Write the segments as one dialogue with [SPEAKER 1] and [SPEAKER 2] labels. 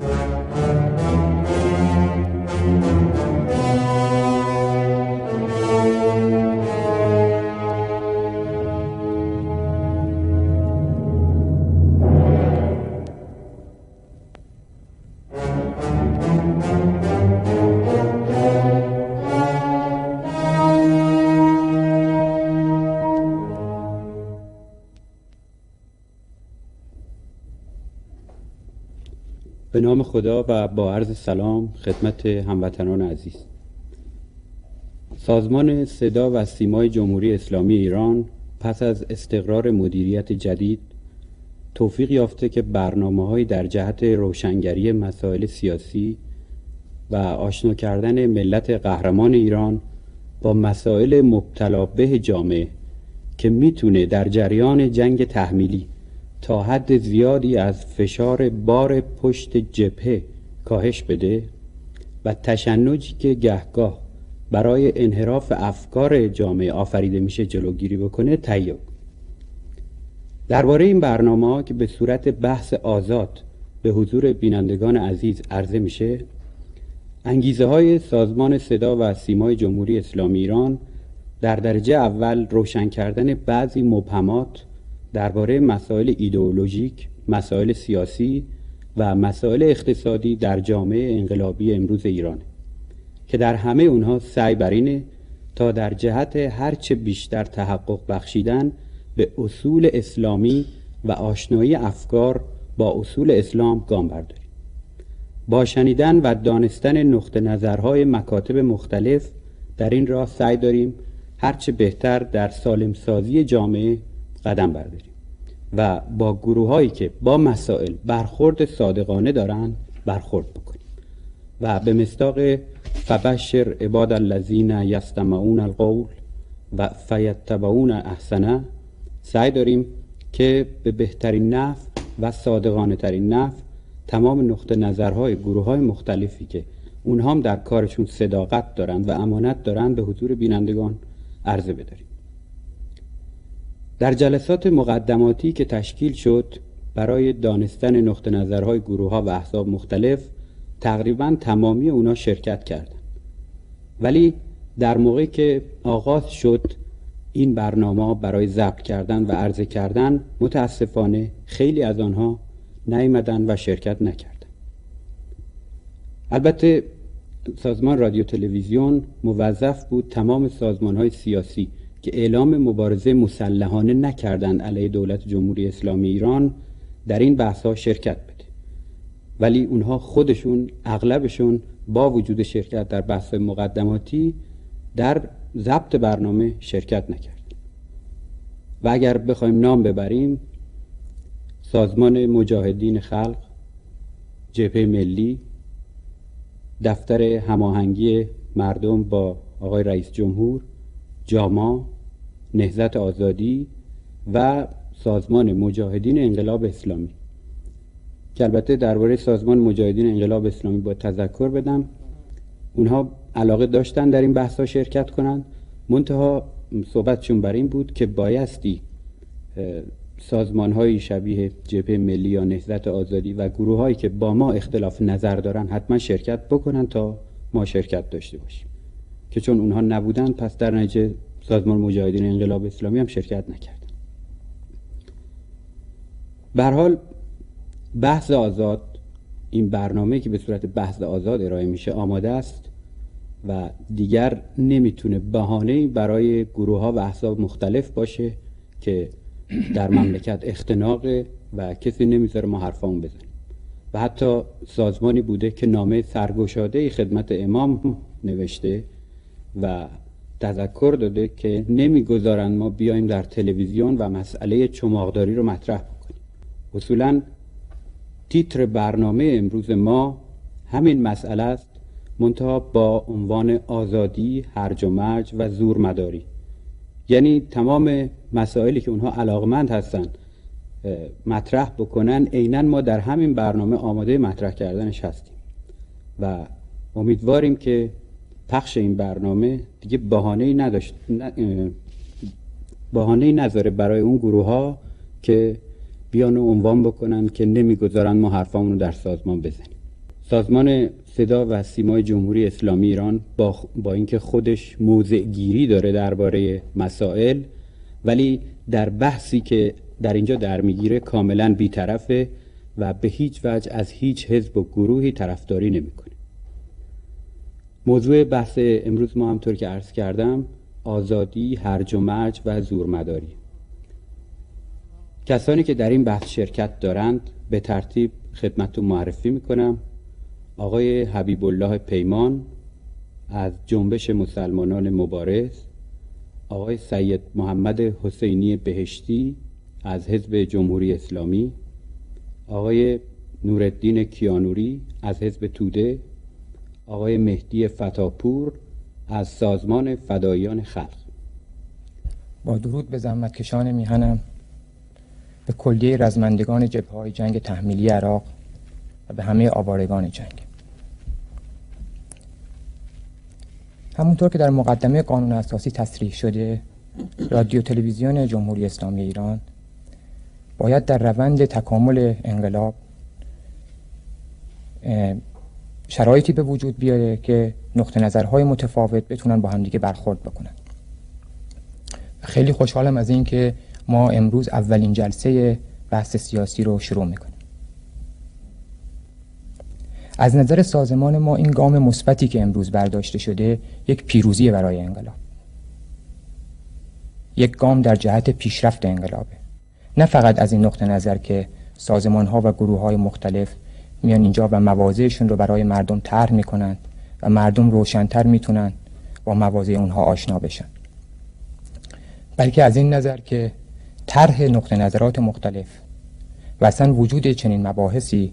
[SPEAKER 1] Thank you. خدا و با عرض سلام خدمت هموطنان عزیز. سازمان صدا و سیمای جمهوری اسلامی ایران پس از استقرار مدیریت جدید توفیق یافته که برنامه در جهت روشنگری مسائل سیاسی و آشنا کردن ملت قهرمان ایران با مسائل مبتلا به جامعه که می‌تونه در جریان جنگ تحمیلی تا حد زیادی از فشار بار پشت جبهه کاهش بده و تشنجی که گهگاه برای انحراف افکار جامعه آفریده میشه جلوگیری بکنه تهیه درباره این برنامه که به صورت بحث آزاد به حضور بینندگان عزیز عرضه میشه انگیزه های سازمان صدا و سیمای جمهوری اسلامی ایران در درجه اول روشن کردن بعضی مبهمات درباره مسائل ایدئولوژیک، مسائل سیاسی و مسائل اقتصادی در جامعه انقلابی امروز ایران که در همه اونها سعی بر اینه تا در جهت هرچه بیشتر تحقق بخشیدن به اصول اسلامی و آشنایی افکار با اصول اسلام گام برداریم. با شنیدن و دانستن نقطه نظرهای مکاتب مختلف در این راه سعی داریم هرچه بهتر در سالمسازی جامعه قدم برداریم. و با گروه هایی که با مسائل برخورد صادقانه دارند برخورد بکنیم. و به مستاق فبشر عباد الذین یستمعون القول و فیتبعون احسنه سعی داریم که به بهترین نفع و صادقانه ترین نفع تمام نقطه نظرهای گروه های مختلفی که اونها هم در کارشون صداقت دارند و امانت دارند به حضور بینندگان عرضه بداریم. در جلسات مقدماتی که تشکیل شد برای دانستن نقطه نظرهای گروه ها و احزاب مختلف تقریبا تمامی اونا شرکت کردند. ولی در موقعی که آغاز شد این برنامه برای ضبط کردن و عرضه کردن متاسفانه خیلی از آنها نیامدن و شرکت نکردند. البته سازمان رادیو تلویزیون موظف بود تمام سازمان های سیاسی که اعلام مبارزه مسلحانه نکردند علیه دولت جمهوری اسلامی ایران در این بحث ها شرکت بده. ولی اونها خودشون اغلبشون با وجود شرکت در بحث مقدماتی در ضبط برنامه شرکت نکرد و اگر بخوایم نام ببریم سازمان مجاهدین خلق جبهه ملی دفتر هماهنگی مردم با آقای رئیس جمهور جاما نهزت آزادی و سازمان مجاهدین انقلاب اسلامی. که البته درباره سازمان مجاهدین انقلاب اسلامی با تذکر بدم. اونها علاقه داشتن در این بحث ها شرکت کنند منتها صحبتشون بر این بود که بایستی سازمان های شبیه جبهه ملی یا نهزت آزادی و گروه هایی که با ما اختلاف نظر دارن حتما شرکت بکنن تا ما شرکت داشته باشیم. که چون اونها نبودن پس در نتیجه سازمان مجاهدین انقلاب اسلامی هم شرکت نکرد. به حال بحث آزاد این برنامه که به صورت بحث آزاد ارائه میشه آماده است و دیگر نمی‌تونه بهانه برای گروه ها و احزاب مختلف باشه که در مملکت اختناق و کسی نمی‌ذاره ما حرفامون بزنیم. و حتی سازمانی بوده که نامه سرگشاده خدمت امام نوشته و تذکر داده که نمی‌گذارند ما بیایم در تلویزیون و مسئله چماغداری رو مطرح بکنیم. اصولا تیتر برنامه امروز ما همین مسئله است منتها با عنوان آزادی، هرج و مرج و زور مداری یعنی تمام مسائلی که اونها علاقمند هستند مطرح بکنن. عینا ما در همین برنامه آماده مطرح کردنش هستیم و امیدواریم که پخش این برنامه دیگه بهانه‌ای نداشت بهانه‌ای نذاره برای اون گروه ها که بیان عنوان بکنن که نمی‌گذارن ما حرفامون رو در سازمان بزنیم. سازمان صدا و سیمای جمهوری اسلامی ایران با, با اینکه خودش موضع گیری داره درباره مسائل ولی در بحثی که در اینجا در می‌گیره کاملا بیطرفه و به هیچ وجه از هیچ حزب و گروهی طرفداری نمی‌کنه. موضوع بحث امروز ما همطور که عرض کردم آزادی، هرج و مرج و زورمداری. کسانی که در این بحث شرکت دارند به ترتیب خدمتتون معرفی می‌کنم. آقای حبیب الله پیمان از جنبش مسلمانان مبارز آقای سید محمد حسینی بهشتی از حزب جمهوری اسلامی آقای نوردین کیانوری از حزب توده آقای مهدی فتاپور از سازمان فدایان خلق.
[SPEAKER 2] با درود به زحمتکشان میهنم به کلیه رزمندگان جبه های جنگ تحمیلی عراق و به همه آوارگان جنگ. همونطور که در مقدمه قانون اساسی تصریح شده رادیو تلویزیون جمهوری اسلامی ایران باید در روند تکامل انقلاب شرایطی به وجود بیاره که نقطه نظرهای متفاوت بتونن با همدیگه برخورد بکنن. خیلی خوشحالم از این که ما امروز اولین جلسه بحث سیاسی رو شروع می‌کنیم. از نظر سازمان ما این گام مثبتی که امروز برداشته شده یک پیروزی برای انقلاب. یک گام در جهت پیشرفت انقلابه. نه فقط از این نقطه نظر که سازمان ها و گروه های مختلف میان اینجا و مواضعشون رو برای مردم طرح می‌کنند و مردم روشنتر می‌تونن با مواضع اونها آشنا بشن. بلکه از این نظر که طرح نقطه نظرات مختلف و اصلا وجود چنین مباحثی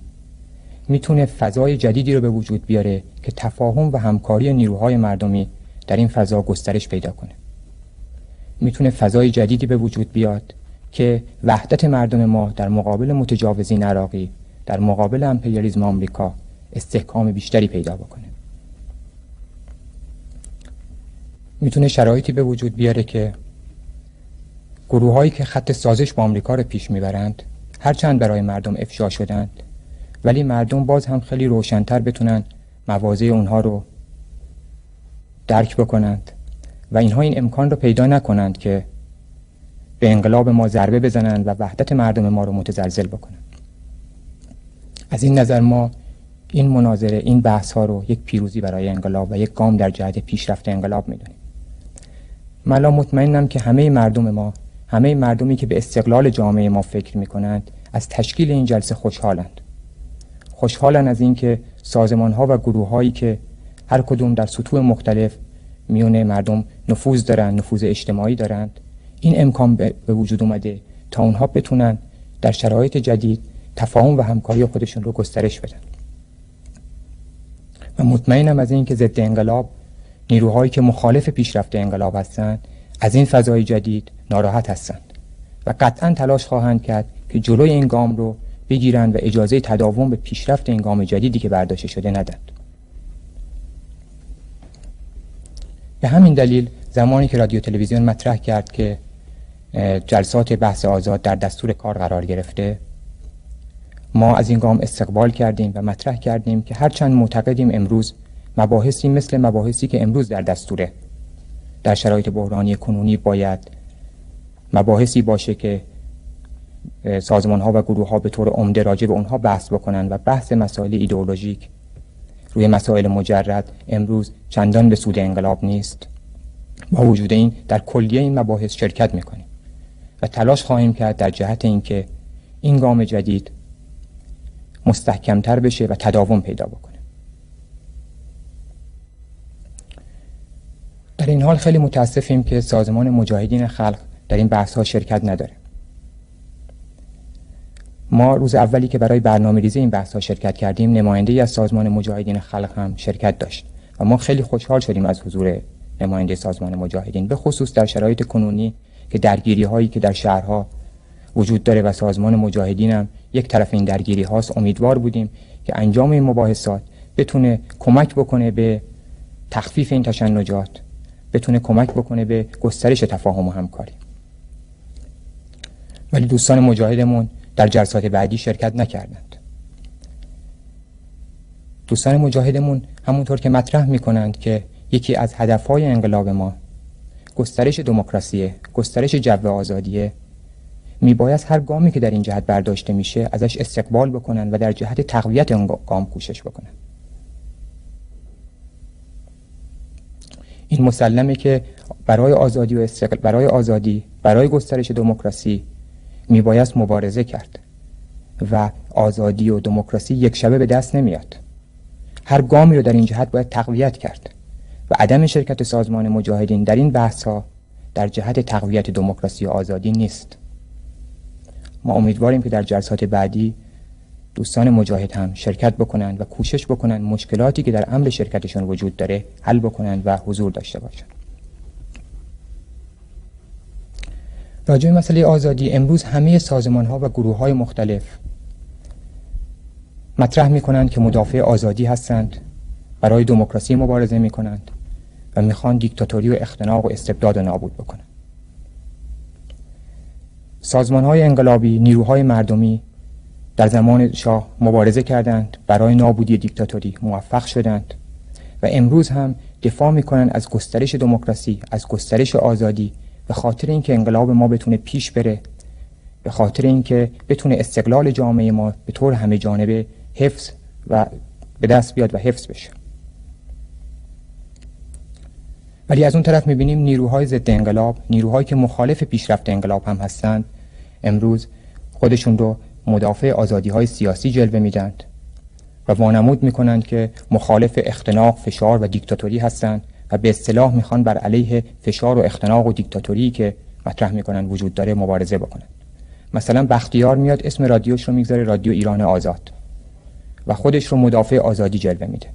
[SPEAKER 2] می‌تونه فضای جدیدی رو به وجود بیاره که تفاهم و همکاری نیروهای مردمی در این فضا گسترش پیدا کنه. می‌تونه فضای جدیدی به وجود بیاد که وحدت مردم ما در مقابل متجاوزین عراقی در مقابل امپریالیزم آمریکا استحکام بیشتری پیدا بکنه. می‌تونه شرایطی به وجود بیاره که گروه هایی که خط سازش با آمریکا رو پیش می‌برند هرچند برای مردم افشا شدند ولی مردم باز هم خیلی روشنتر بتونن مواضع اونها رو درک بکنند و اینها این امکان رو پیدا نکنند که به انقلاب ما ضربه بزنند و وحدت مردم ما رو متزلزل بکنند. از این نظر ما این مناظره این بحث ها رو یک پیروزی برای انقلاب و یک گام در جهت پیشرفت انقلاب می‌دونیم. من مطمئنم که همه مردم ما همه مردمی که به استقلال جامعه ما فکر می‌کنند از تشکیل این جلسه خوشحالند. خوشحالن از اینکه سازمان ها و گروه هایی که هر کدوم در سطوح مختلف میون مردم نفوذ دارند نفوذ اجتماعی دارند این امکان به وجود اومده تا اونها بتونن در شرایط جدید تفاهم و همکاری خودشون رو گسترش بدن. و مطمئنم از اینکه ضد انقلاب نیروهایی که مخالف پیشرفت انقلاب هستند از این فضای جدید ناراحت هستند و قطعا تلاش خواهند کرد که جلوی این گام رو بگیرند و اجازه تداوم به پیشرفت این گام جدیدی که برداشته شده ندند به همین دلیل زمانی که رادیو تلویزیون مطرح کرد که جلسات بحث آزاد در دستور کار قرار گرفته ما از این گام استقبال کردیم و مطرح کردیم که هرچند معتقدیم امروز مباحثی مثل مباحثی که امروز در دستوره. در شرایط بحرانی کنونی باید مباحثی باشه که سازمان ها و گروه ها به طور عمده راجع به اونها بحث بکنن و بحث مسائل ایدئولوژیک. روی مسائل مجرد امروز چندان به سود انقلاب نیست. با وجود این در کلیه این مباحث شرکت می‌کنیم و تلاش خواهیم کرد در جهت اینکه این گام جدید مستحکمتر بشه و تداوم پیدا بکنه. در این حال خیلی متاسفیم که سازمان مجاهدین خلق در این بحث ها شرکت نداره. ما روز اولی که برای برنامه ریزی این بحث ها شرکت کردیم نماینده ای از سازمان مجاهدین خلق هم شرکت داشت و ما خیلی خوشحال شدیم از حضور نماینده سازمان مجاهدین به خصوص در شرایط کنونی که درگیری هایی که در شهرها وجود داره و سازمان مجاهدین هم یک طرف این درگیری هاست. امیدوار بودیم که انجام این مباحثات بتونه کمک بکنه به تخفیف این تشنجات بتونه کمک بکنه به گسترش تفاهم و همکاری. ولی دوستان مجاهدمون در جلسات بعدی شرکت نکردند. دوستان مجاهدمون همونطور که مطرح می‌کنند که یکی از هدفهای انقلاب ما گسترش دموکراسی گسترش جو آزادیه میباید هر گامی که در این جهت برداشته میشه ازش استقبال بکنن و در جهت تقویت اون گام کوشش بکنن. این مسلمه که برای آزادی و استقل... برای آزادی برای گسترش دموکراسی میباید مبارزه کرد و آزادی و دموکراسی یک شبه به دست نمیاد. هر گامی رو در این جهت باید تقویت کرد و عدم شرکت سازمان مجاهدین در این بحث ها در جهت تقویت دموکراسی و آزادی نیست. ما امیدواریم که در جلسات بعدی دوستان مجاهد هم شرکت بکنند و کوشش بکنند مشکلاتی که در عمل شرکتشون وجود داره حل بکنند و حضور داشته باشند. راجع به مسئله آزادی امروز همه سازمان ها و گروه های مختلف مطرح می کنند که مدافع آزادی هستند برای دموکراسی مبارزه می کنند و می‌خوان دیکتاتوری و اختناق و استبداد و نابود بکنند. سازمان های انقلابی نیروهای مردمی در زمان شاه مبارزه کردند برای نابودی دیکتاتوری موفق شدند و امروز هم دفاع می‌کنند از گسترش دموکراسی از گسترش آزادی به خاطر اینکه انقلاب ما بتونه پیش بره به خاطر اینکه بتونه استقلال جامعه ما به طور همه جانبه حفظ و به دست بیاد و حفظ بشه. ولی از اون طرف می‌بینیم نیروهای ضد انقلاب نیروهایی که مخالف پیشرفت انقلاب هم هستند امروز خودشون رو مدافع آزادی های سیاسی جلوه میدند و وانمود می‌کنند که مخالف اختناق فشار و دیکتاتوری هستند و به اصطلاح می‌خوان بر علیه فشار و اختناق و دیکتاتوری که مطرح می‌کنن وجود داره مبارزه بکنن مثلا بختیار میاد اسم رادیوش رو می‌گذاره رادیو ایران آزاد و خودش رو مدافع آزادی جلوه میده.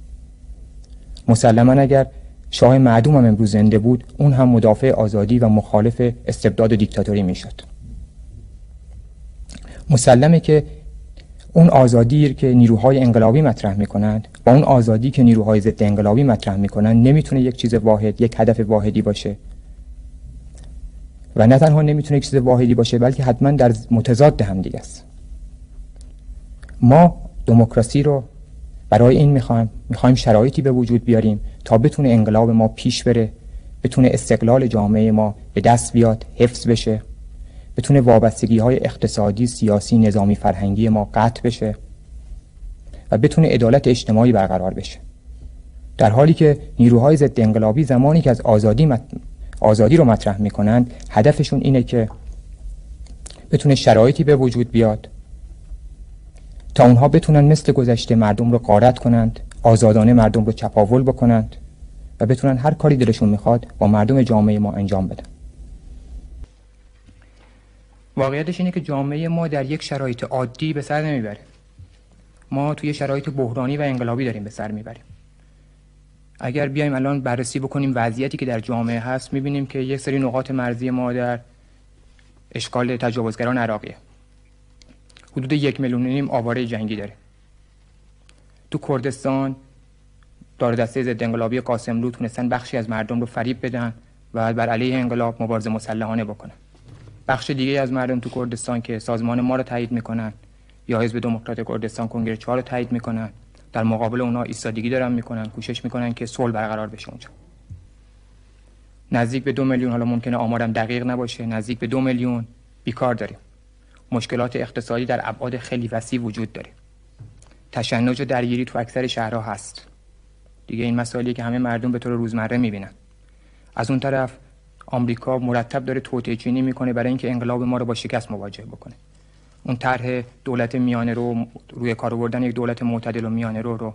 [SPEAKER 2] مسلما اگر شاه معدوم هم امروز زنده بود اون هم مدافع آزادی و مخالف استبداد و دیکتاتوری می‌شد. مسلمه که اون آزادی که نیروهای انقلابی مطرح می‌کنند با اون آزادی که نیروهای ضد انقلابی مطرح می‌کنند نمی‌تونه یک چیز واحد یک هدف واحدی باشه. و نه تنها نمی‌تونه یک چیز واحدی باشه بلکه حتما در متضاد هم دیگه است. ما دموکراسی رو برای این می‌خوایم می‌خوایم شرایطی به وجود بیاریم تا بتونه انقلاب ما پیش بره بتونه استقلال جامعه ما به دست بیاد حفظ بشه. بتونه وابستگی های اقتصادی، سیاسی، نظامی فرهنگی ما قطع بشه و بتونه عدالت اجتماعی برقرار بشه. در حالی که نیروهای ضد انقلابی زمانی که از آزادی, آزادی رو مطرح می‌کنند هدفشون اینه که بتونه شرایطی به وجود بیاد تا اونها بتونن مثل گذشته مردم رو قارت کنند آزادانه مردم رو چپاول بکنند و بتونن هر کاری دلشون می‌خواد با مردم جامعه ما انجام بدن. واقعیتش اینه که جامعه ما در یک شرایط عادی به سر نمی‌بره. ما توی شرایط بحرانی و انقلابی داریم به سر می‌بریم. اگر بیایم الان بررسی بکنیم وضعیتی که در جامعه هست می‌بینیم که یک سری نقاط مرزی ما در اشکال تجاوزگران عراقیه. حدود یک میلیون نیم آواره جنگی داره. تو کردستان دار دسته ضد انقلابی قاسملو تونستن بخشی از مردم رو فریب بدن و بر علیه انقلاب مبارزه مسلحانه بکنن. بخش دیگه از مردم تو کردستان که سازمان ما رو تایید می‌کنن. یا حزب دموکرات کردستان کنگره 4 رو تایید می‌کنن. در مقابل اونا ایستادگی دارن می‌کنن کوشش می‌کنن که صلح برقرار بشه اونجا. نزدیک به دو میلیون حالا ممکنه آمارم دقیق نباشه نزدیک به دو میلیون بیکار داریم. مشکلات اقتصادی در ابعاد خیلی وسیع وجود داره. تشنج و درگیری تو اکثر شهرها هست. دیگه این مسائلی که همه مردم به طور روزمره می‌بینن. از اون طرف آمریکا مرتب داره توطئه چینی می‌کنه برای اینکه انقلاب ما رو با شکست مواجه بکنه. اون طرح دولت میانه رو روی کار آوردن یک دولت معتدل و میانه رو رو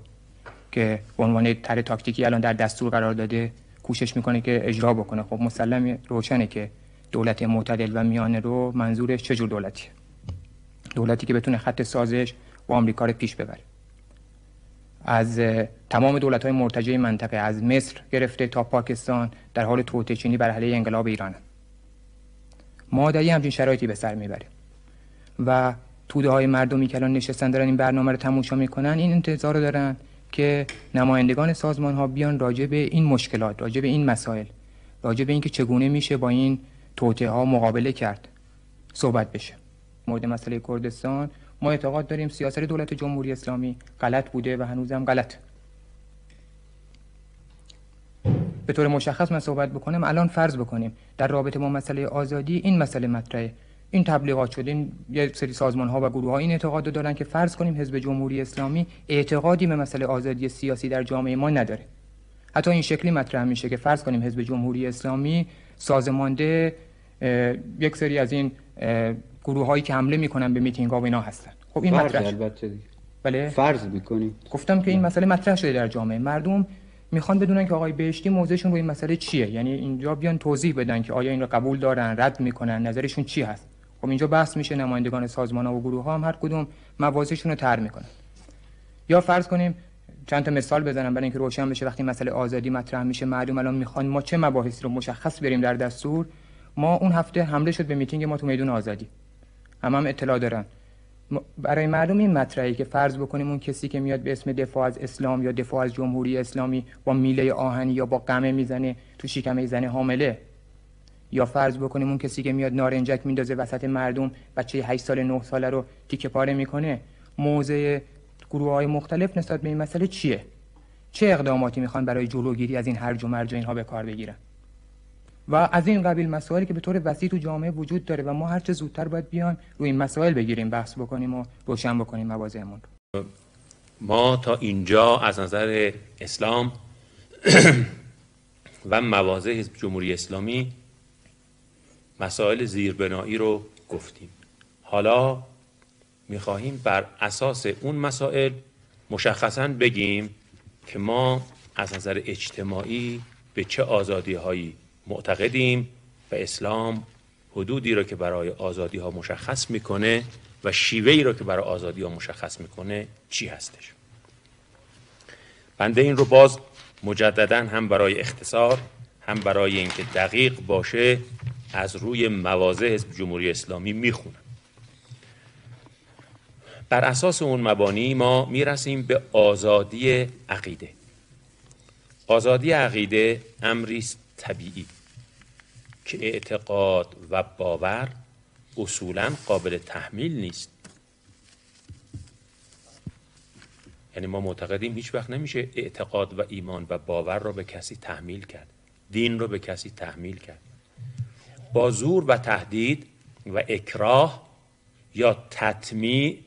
[SPEAKER 2] که به عنوان طرح تاکتیکی الان در دستور قرار داده کوشش می‌کنه که اجرا بکنه. خب مسلم روشنه که دولت معتدل و میانه رو منظورش چه جور دولتیه؟ دولتی که بتونه خط سازش با آمریکا رو پیش ببره. از تمام دولت های مرتجع منطقه از مصر گرفته تا پاکستان در حال توطئه چینی بر علیه انقلاب ایران. ما در همچین شرایطی به سر می‌بریم و توده های مردمی که الان نشستن دارن این برنامه رو تماشا می‌کنن این انتظار رو دارن که نمایندگان سازمان ها بیان راجع به این مشکلات راجع به این مسائل راجع به اینکه چگونه میشه با این توطئه ها مقابله کرد صحبت بشه. مورد مسئله کردستان ما اعتقاد داریم سیاست دولت جمهوری اسلامی غلط بوده و هنوزم غلط. به طور مشخص من صحبت بکنم الان فرض بکنیم در رابطه با مسئله آزادی این مسئله مطرحه. این تبلیغات شده این یه سری سازمان ها و گروه ها این اعتقاد دارن که فرض کنیم حزب جمهوری اسلامی اعتقادی به مسئله آزادی سیاسی در جامعه ما نداره. حتی این شکلی مطرح میشه که فرض کنیم حزب جمهوری اسلامی سازمانده یک سری از این گروه هایی که حمله می‌کنن به میتینگ ها و اینا هستن.
[SPEAKER 1] خب این مطرح البته بله. فرض می‌کنی
[SPEAKER 2] گفتم که این مسئله مطرح شده در جامعه. مردم می‌خوان بدونن که آقای بهشتی موضعشون روی این مسئله چیه. یعنی اینجا بیان توضیح بدن که آیا این رو قبول دارن رد می‌کنن نظرشون چی هست. خب اینجا بحث میشه نمایندگان سازمان ها و گروه ها هم هر کدوم موازشون رو تر می‌کنن. یا فرض کنیم چند تا مثال بزنم برای اینکه روشن بشه وقتی مسئله آزادی مطرح میشه مردم الان می‌خوان ما چه مباحثی رو مشخص بریم در دستور؟ ما اون هفته حمله شد به میتینگ ما تو میدون آزادی. هم هم اطلاع دارن. برای مردم این مطرحی که فرض بکنیم اون کسی که میاد به اسم دفاع از اسلام یا دفاع از جمهوری اسلامی با میله آهنی یا با قمه می‌زنه تو شکمه زن حامله. یا فرض بکنیم اون کسی که میاد نارنجک میندازه وسط مردم بچه 8 سال 9 ساله رو تیکه پاره می‌کنه. موضع گروه های مختلف نسبت به این مسئله چیه؟ چه اقداماتی می‌خوان برای جلوگیری از این هرج و مرج اینها به کار بگیرن؟ و از این قبیل مسائلی که به طور وسیع تو جامعه وجود داره و ما هر چه زودتر باید بیایم روی این مسائل بگیریم بحث بکنیم و روشن بکنیم مواضعمون.
[SPEAKER 3] ما تا اینجا از نظر اسلام و مواضع جمهوری اسلامی مسائل زیربنایی رو گفتیم. حالا می‌خواهیم بر اساس اون مسائل مشخصا بگیم که ما از نظر اجتماعی به چه آزادی هایی معتقدیم و اسلام حدودی رو که برای آزادی ها مشخص می‌کنه و شیوه رو که برای آزادی ها مشخص می‌کنه چی هستش؟ بنده این رو باز مجددا هم برای اختصار هم برای اینکه دقیق باشه از روی مواضع حزب جمهوری اسلامی می‌خونم. بر اساس اون مبانی ما می‌رسیم به آزادی عقیده. آزادی عقیده امری طبیعی که اعتقاد و باور اصولا قابل تحمیل نیست. یعنی ما معتقدیم هیچ وقت نمیشه اعتقاد و ایمان و باور را به کسی تحمیل کرد. دین رو به کسی تحمیل کرد. با زور و تهدید و اکراه یا تطمیع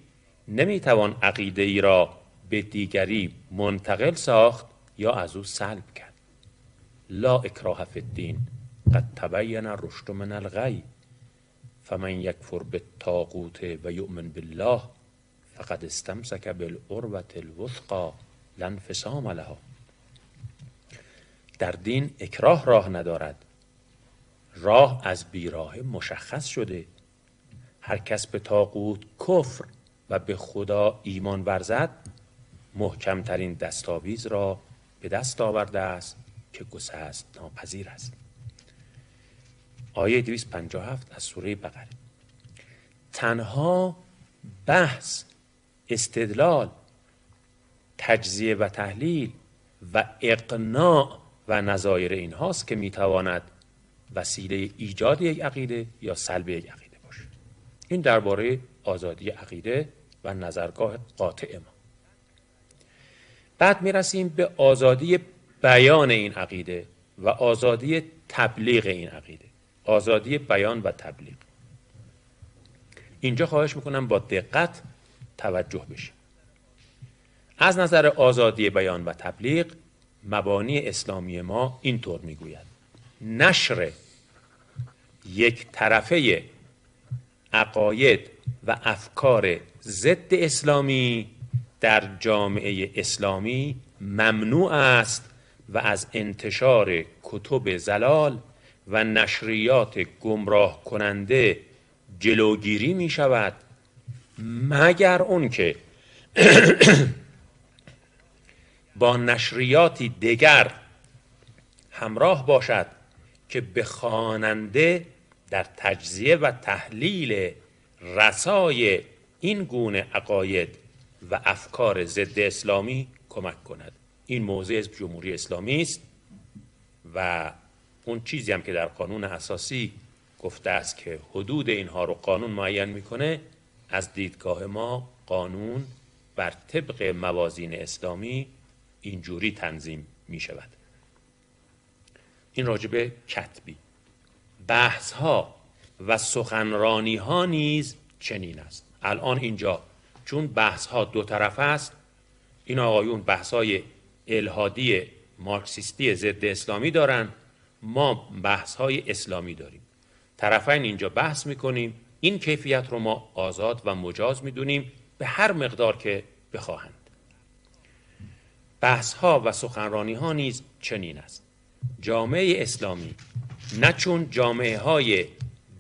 [SPEAKER 3] نمی‌توان عقیده ای را به دیگری منتقل ساخت یا از او سلب لا اکراه فی الدین قد تبین رشد من الغی. فمن یکفر بالطاغوت و یؤمن بالله فقد استمسک بالعروة الوثقا لا انفصام لها. در دین اکراه راه ندارد. راه از بیراه مشخص شده. هر کس به تاقوت کفر و به خدا ایمان ورزد محکمترین دستاویز را به دست آورده است. که گسست ناپذیر است. آیه 257 از سوره بقره. تنها بحث استدلال تجزیه و تحلیل و اقناع و نظایر این هاست که می‌تواند وسیله ایجاد یک عقیده یا سلب یک عقیده باشه این درباره آزادی عقیده و نظرگاه قاطع ما. بعد می‌رسیم به آزادی بیان این عقیده و آزادی تبلیغ این عقیده. آزادی بیان و تبلیغ. اینجا خواهش می‌کنم با دقت توجه بشیم از نظر آزادی بیان و تبلیغ مبانی اسلامی ما اینطور می‌گوید. نشر یک طرفه عقاید و افکار ضد اسلامی در جامعه اسلامی ممنوع است و از انتشار کتب زلال و نشریات گمراه کننده جلوگیری می شود مگر اون که با نشریاتی دیگر همراه باشد که به خواننده در تجزیه و تحلیل رسای این گونه عقاید و افکار ضد اسلامی کمک کند. این موضع جمهوری اسلامی است و اون چیزی هم که در قانون اساسی گفته است که حدود اینها رو قانون معین می‌کنه از دیدگاه ما قانون بر طبق موازین اسلامی اینجوری تنظیم می شود این راجب کتبی. بحث ها و سخنرانی ها نیز چنین است. الان اینجا چون بحث ها دو طرف است این آقایون بحث های الهادی مارکسیستی ضد اسلامی دارن. ما بحث های اسلامی داریم. طرفین اینجا بحث می‌کنیم. این کیفیت رو ما آزاد و مجاز می‌دونیم. به هر مقدار که بخواهند. بحث ها و سخنرانی ها نیز چنین است. جامعه اسلامی نه چون جامعه های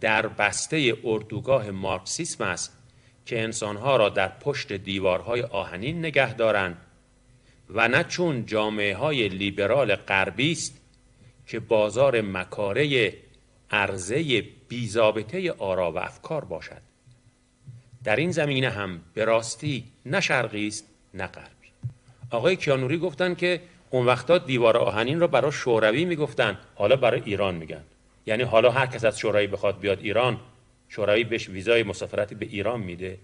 [SPEAKER 3] در بسته اردوگاه مارکسیسم است که انسانها را در پشت دیوارهای آهنین نگه دارند و نه چون جامعه های لیبرال غربی است که بازار مکاره عرضه بیزابطه آرا و افکار باشد. در این زمینه هم به راستی نه شرقی است نه غربی. آقای کیانوری گفتن که اون وقتا دیوار آهنین را برای شوروی می‌گفتن حالا برای ایران میگن. یعنی حالا هر کس از شوروی بخواد بیاد ایران شوروی بهش ویزای مسافرتی به ایران میده.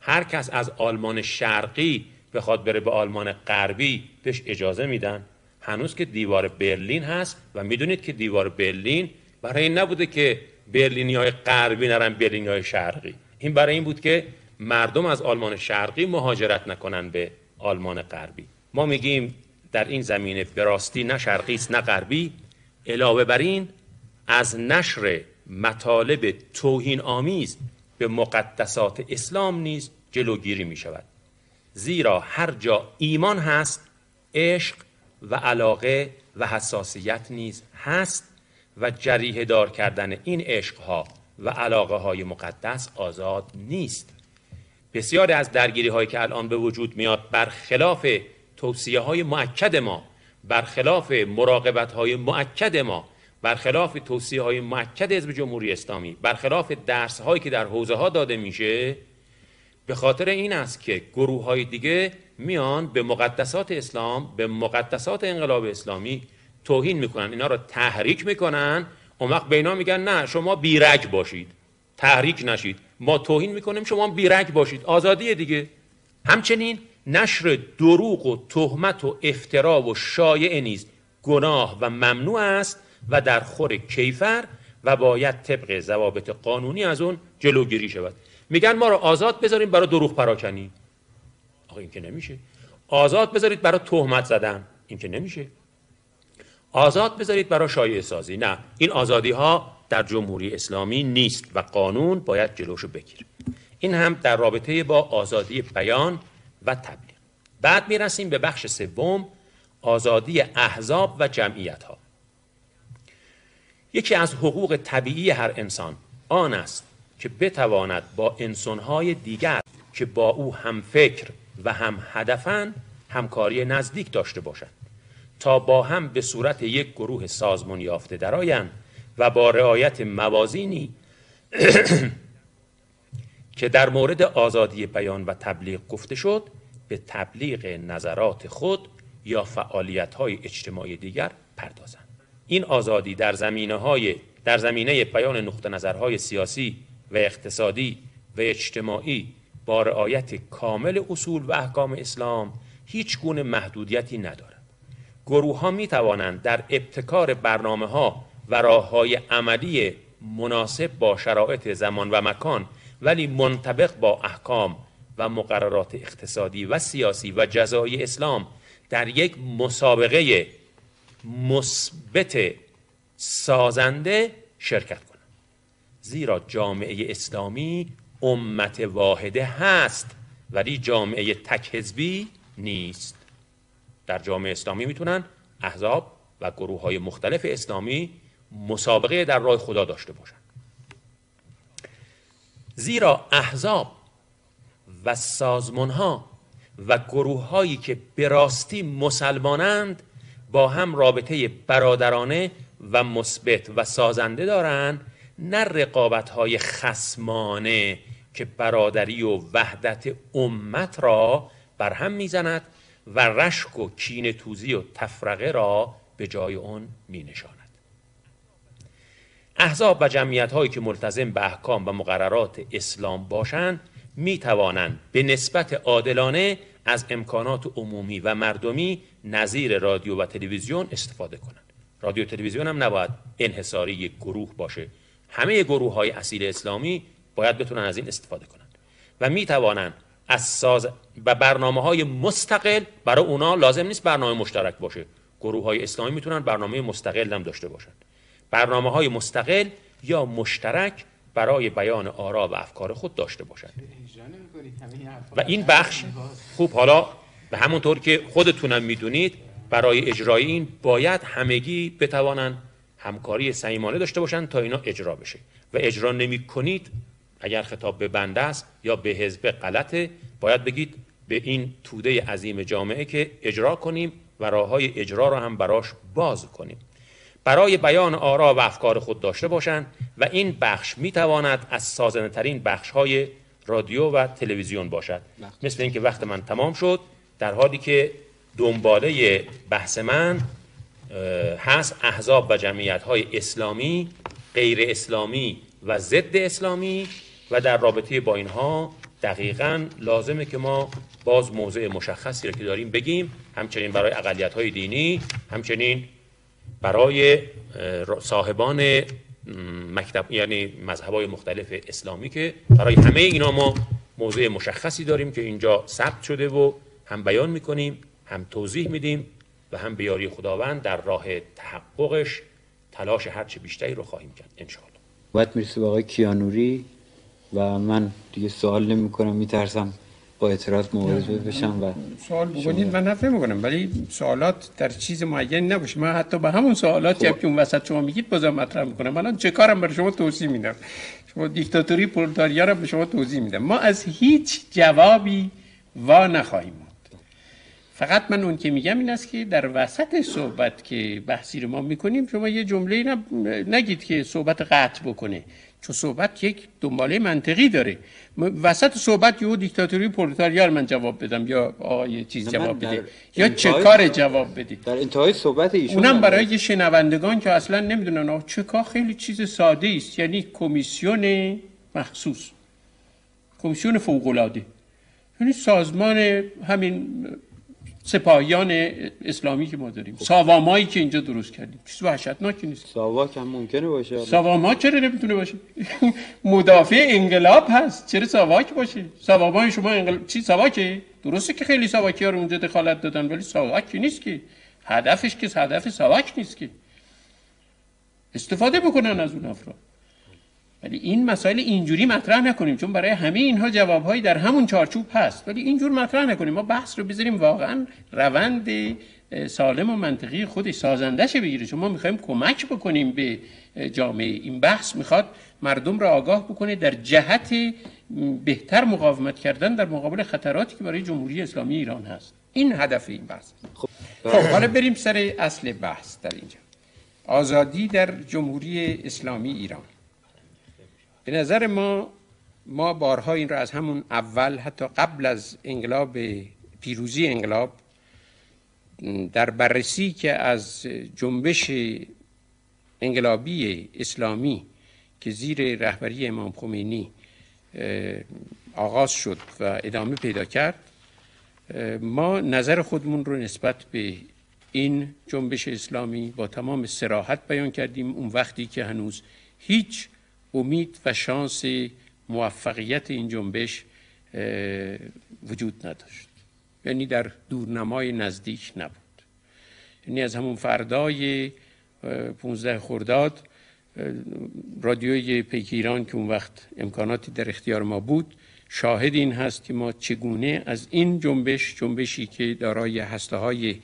[SPEAKER 3] هر کس از آلمان شرقی بخواد بره به آلمان غربی بهش اجازه میدن. هنوز که دیوار برلین هست و می‌دونید که دیوار برلین برای این نبوده که برلینی های غربی نرن برلینی های شرقی. این برای این بود که مردم از آلمان شرقی مهاجرت نکنن به آلمان غربی. ما میگیم در این زمینه به راستی نه شرقی است نه غربی. علاوه بر این از نشر مطالب توهین آمیز به مقدسات اسلام نیز جلوگیری می شود زیرا هر جا ایمان هست عشق و علاقه و حساسیت نیز هست و جریه دار کردن این عشقها و علاقه های مقدس آزاد نیست. بسیاری از درگیری هایی که الان به وجود میاد برخلاف توصیه های معکد ما برخلاف مراقبت های معکد ما برخلاف توصیه های معکد حزب جمهوری اسلامی برخلاف درس هایی که در حوزه ها داده میشه به خاطر این است که گروه های دیگه میان به مقدسات اسلام به مقدسات انقلاب اسلامی توهین می‌کنن اینا رو تحریک می‌کنن. اون وقت به اینا میگن نه شما بیرگ باشید. تحریک نشید. ما توهین می‌کنیم شما بیرگ باشید. آزادی دیگه. همچنین نشر دروغ و تهمت و افترا و شایع نیز گناه و ممنوع است و در خور کیفر و باید طبق ضوابط قانونی از اون جلوگیری شود. میگن ما رو آزاد بذاریم برای دروغ پراکنی. آقا این که نمیشه. آزاد بذارید برای تهمت زدن. این که نمیشه. آزاد بذارید برای شایع سازی. نه این آزادی ها در جمهوری اسلامی نیست و قانون باید جلوشو بگیره. این هم در رابطه با آزادی بیان و تبلیغ. بعد می‌رسیم به بخش سوم آزادی احزاب و جمعیت ها یکی از حقوق طبیعی هر انسان آن است که بتواند با انسانهای دیگر که با او هم فکر و هم هدفن همکاری نزدیک داشته باشد تا با هم به صورت یک گروه سازمان یافته درآیند و با رعایت موازینی که در مورد آزادی بیان و تبلیغ گفته شد به تبلیغ نظرات خود یا فعالیت های اجتماعی دیگر پردازند. این آزادی در زمینه های در زمینه بیان نقطه نظرهای سیاسی و اقتصادی و اجتماعی با رعایت کامل اصول و احکام اسلام هیچ گونه محدودیتی ندارد. گروه ها می توانند در ابتکار برنامه ها و راه های عملی مناسب با شرایط زمان و مکان ولی منطبق با احکام و مقررات اقتصادی و سیاسی و جزایی اسلام در یک مسابقه مثبت سازنده شرکت زیرا جامعه اسلامی امت واحده هست ولی جامعه تک حزبی نیست. در جامعه اسلامی می‌تونن احزاب و گروه های مختلف اسلامی مسابقه در راه خدا داشته باشند زیرا احزاب و سازمان ها و گروه هایی که به راستی مسلمانند با هم رابطه برادرانه و مثبت و سازنده دارند نه رقابت های خسمانه که برادری و وحدت امت را بر هم می‌زند و رشک و کین توزی و تفرقه را به جای آن می نشاند. احزاب و جمعیت هایی که ملتزم به احکام و مقررات اسلام باشند می توانند به نسبت عادلانه از امکانات عمومی و مردمی نظیر رادیو و تلویزیون استفاده کنند رادیو تلویزیون هم نباید انحصاری یک گروه باشه همه گروه های اصیل اسلامی باید بتونن از این استفاده کنن و می توانن از ساز و برنامه های مستقل برای اونا لازم نیست برنامه مشترک باشه. گروه های اسلامی می‌تونن برنامه مستقل هم داشته باشن. برنامه های مستقل یا مشترک برای بیان آرا و افکار خود داشته باشند و این بخش خوب حالا به همونطور که خودتونم می‌دونید برای اجرای این باید همگی بتوانند همکاری صمیمانه داشته باشند تا اینا اجرا بشه. و اجرا نمی کنید اگر خطاب به بنده است یا به حزب غلطه باید بگید به این توده عظیم جامعه که اجرا کنیم و راه های اجرا را هم براش باز کنیم. برای بیان آرا و افکار خود داشته باشند و این بخش می تواند از سازنده ترین بخش های رادیو و تلویزیون باشد. مثل اینکه وقت من تمام شد در حالی که دنباله بحث من هست احزاب و جمعیت های اسلامی غیر اسلامی و ضد اسلامی و در رابطه با اینها دقیقا لازمه که ما باز موضع مشخصی را که داریم بگیم همچنین برای اقلیت های دینی همچنین برای صاحبان مکتب یعنی مذهب های مختلف اسلامی که برای همه اینا ما موضع مشخصی داریم که اینجا ثبت شده و هم بیان می‌کنیم هم توضیح میدیم و هم بیاری خداوند در راه تحققش تلاش هرچه بیشتری رو خواهیم کرد انشاءالله.
[SPEAKER 1] باید می‌رسه به آقای کیانوری و من دیگه سوال نمی کنم میترسم با اعتراض مواجه بشم و
[SPEAKER 4] سوال بکنید من نفهم می‌کنم ولی سوالات در چیز معین نباشه. من حتی به همون سوالات خب. که اون وسط شما میگید بازم مطرح می‌کنم. الان چه کارم برای شما توضیح میدم؟ شما دیکتاتوری پرولتاریا رو به شما توضیح میدم. ما از هیچ جوابی وا نخواهیم. فقط من اون که میگم این است که در وسط صحبت که بحثی رو ما می‌کنیم شما یه جمله نگید که صحبت قطع بکنه. چون صحبت یک دنباله منطقی داره. وسط صحبت یه دیکتاتوری پرولتاریار من جواب بدم یا آقای چیز جواب بده. یا چه کار جواب بدید
[SPEAKER 1] در انتهای صحبت ایشون
[SPEAKER 4] اونم برای شنوندگان که اصلا نمی‌دونن چه کار خیلی چیز ساده است. یعنی کمیسیون مخصوص. کمیسیون فوق العاده یعنی سازمان همین سپاهیان اسلامی که ما داریم. خب. ساوامایی که اینجا درست کردیم. چیز وحشتناکی نیست.
[SPEAKER 1] ساواک هم ممکنه باشه.
[SPEAKER 4] ساواما چرا نمی‌تونه باشه؟ مدافع انقلاب هست. چرا ساواک باشه؟ ساوامای شما انقلاب چی ساواکه درسته که خیلی ساواکی ها رو اونجا دخالت دادن ولی ساواکی نیست که؟ هدفش که هدف ساواک نیست که. استفاده بکنن از اون افراد. ولی این مسائل اینجوری مطرح نکنیم چون برای همه اینها جوابهایی در همون چارچوب هست. ولی اینجور مطرح نکنیم. ما بحث رو بذاریم واقعا روند سالم و منطقی خودش سازندش بگیره. چون ما می‌خوایم کمک بکنیم به جامعه. این بحث می‌خواد مردم را آگاه بکنه در جهت بهتر مقاومت کردن در مقابل خطراتی که برای جمهوری اسلامی ایران هست. این هدف این بحث. خب, خب حالا بریم سر اصل بحث در اینجا. آزادی در جمهوری اسلامی ایران. به نظر ما ما بارها این را از همون اول حتی قبل از انقلاب پیروزی انقلاب در بررسی که از جنبش انقلابی اسلامی که زیر رهبری امام خمینی آغاز شد و ادامه پیدا کرد ما نظر خودمون رو نسبت به این جنبش اسلامی با تمام سراحت بیان کردیم. اون وقتی که هنوز هیچ امید و شانس موفقیت این جنبش وجود نداشت. یعنی در دورنمای نزدیک نبود. یعنی از همون فردای 15 خرداد رادیوی پیک ایران که اون وقت امکاناتی در اختیار ما بود شاهد این هست که ما چگونه از این جنبش جنبشی که دارای هسته های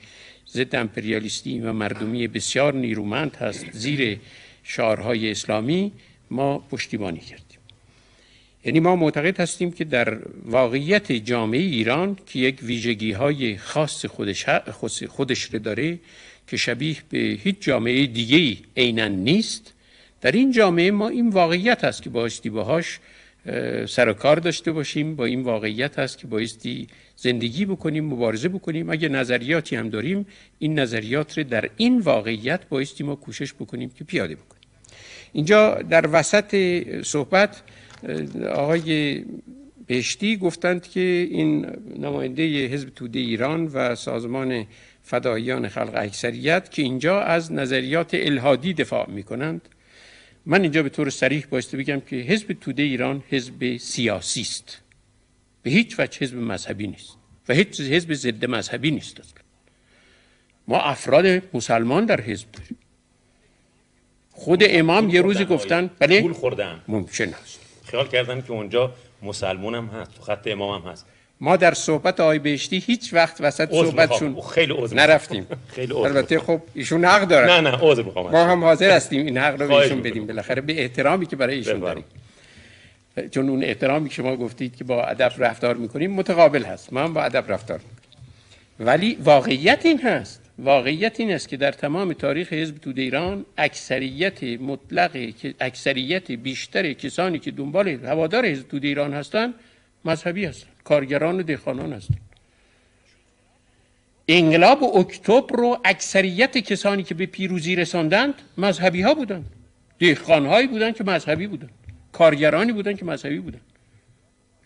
[SPEAKER 4] ضد امپریالیستی و مردمی بسیار نیرومند هست زیر شعارهای اسلامی ما پشتیبانی کردیم. یعنی ما معتقد هستیم که در واقعیت جامعه ایران که یک ویژگی های خاص خودش, خودش رو داره که شبیه به هیچ جامعه دیگه ای نیست در این جامعه ما این واقعیت هست که بایستی باهاش سر و کار داشته باشیم با این واقعیت هست که بایستی زندگی بکنیم مبارزه بکنیم. اگه نظریاتی هم داریم این نظریات رو در این واقعیت بایستی ما کوشش بکنیم که پیاده بکنیم. اینجا در وسط صحبت آقای بهشتی گفتند که این نماینده حزب توده ایران و سازمان فداییان خلق اکثریت که اینجا از نظریات الهادی دفاع می کنند من اینجا به طور سریح بایسته بگم که حزب توده ایران حزب سیاسی است. به هیچ وجه حزب مذهبی نیست و هیچ حزب ضد مذهبی نیست. ما افراد مسلمان در حزب داریم. خود امام یه روزی گفتن
[SPEAKER 3] بله؟ پول خوردن.
[SPEAKER 4] ممکن است.
[SPEAKER 3] خیال کردن که اونجا مسلمون هم هست تو خط امام هم هست.
[SPEAKER 4] ما در صحبت آقای بهشتی هیچ وقت وسط صحبتشون
[SPEAKER 3] خیلی
[SPEAKER 4] نرفتیم.
[SPEAKER 3] خیلی
[SPEAKER 4] البته خب ایشون حق داره
[SPEAKER 3] نه نه عذر می‌خوام.
[SPEAKER 4] ما هم حاضر هستیم این حق رو به ایشون بدیم. بالاخره به احترامی که برای ایشون داریم. چون اون احترامی که شما گفتید که با ادب رفتار می‌کنیم متقابل هست. ما هم با ادب رفتار می‌کنیم ولی واقعیت این هست واقعیت این است که در تمام تاریخ حزب توده ایران اکثریت مطلق اکثریت بیشتر کسانی که دنبال هوادار حزب توده ایران هستند مذهبی هستند کارگران و دهخانان هستند. انقلاب اکتبر رو اکثریت کسانی که به پیروزی رساندند مذهبی ها بودند. دهخانهایی بودند که مذهبی بودند. کارگرانی بودند که مذهبی بودند.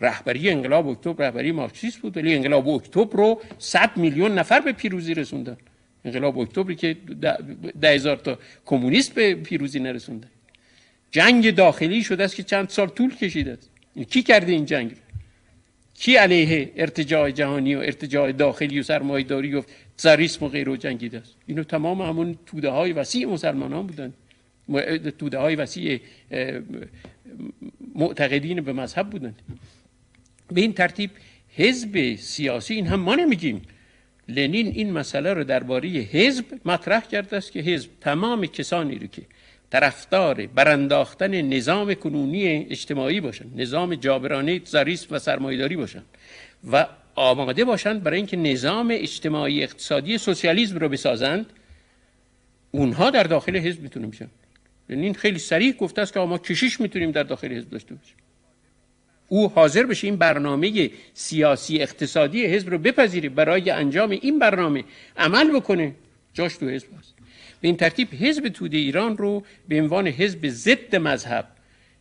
[SPEAKER 4] رهبری انقلاب اکتبر رهبری مارکسیست بود ولی انقلاب اکتبر رو 100 میلیون نفر به پیروزی رسوندن انقلاب اکتبری که ده هزار تا کمونیست به پیروزی نرسونده. جنگ داخلی شده است که چند سال طول کشیده است. کی کرده این جنگ کی علیه ارتجاع جهانی و ارتجاع داخلی و سرمایه‌داری و زاریسم و غیره جنگیده است؟ اینو تمام همون توده های وسیع مسلمانان بودند توده های وسیع معتقدین به مذهب بودند به این ترتیب حزب سیاسی این هم ما نمیگیم. لنین این مسئله رو درباره حزب مطرح کرده است که حزب تمام کسانی رو که طرفدار برانداختن نظام کنونی اجتماعی باشند نظام جابرانه زاریسم و سرمایه‌داری باشند و آماده باشند برای اینکه نظام اجتماعی اقتصادی سوسیالیسم رو بسازند اونها در داخل حزب می‌تونه میشن لنین خیلی صریح گفته است که ما کشیش می‌تونیم در داخل حزب داشته باشیم. او حاضر بشه این برنامه سیاسی اقتصادی حزب رو بپذیره برای انجام این برنامه عمل بکنه. جاش تو حزب هست. به این ترتیب حزب توده ایران رو به عنوان حزب ضد مذهب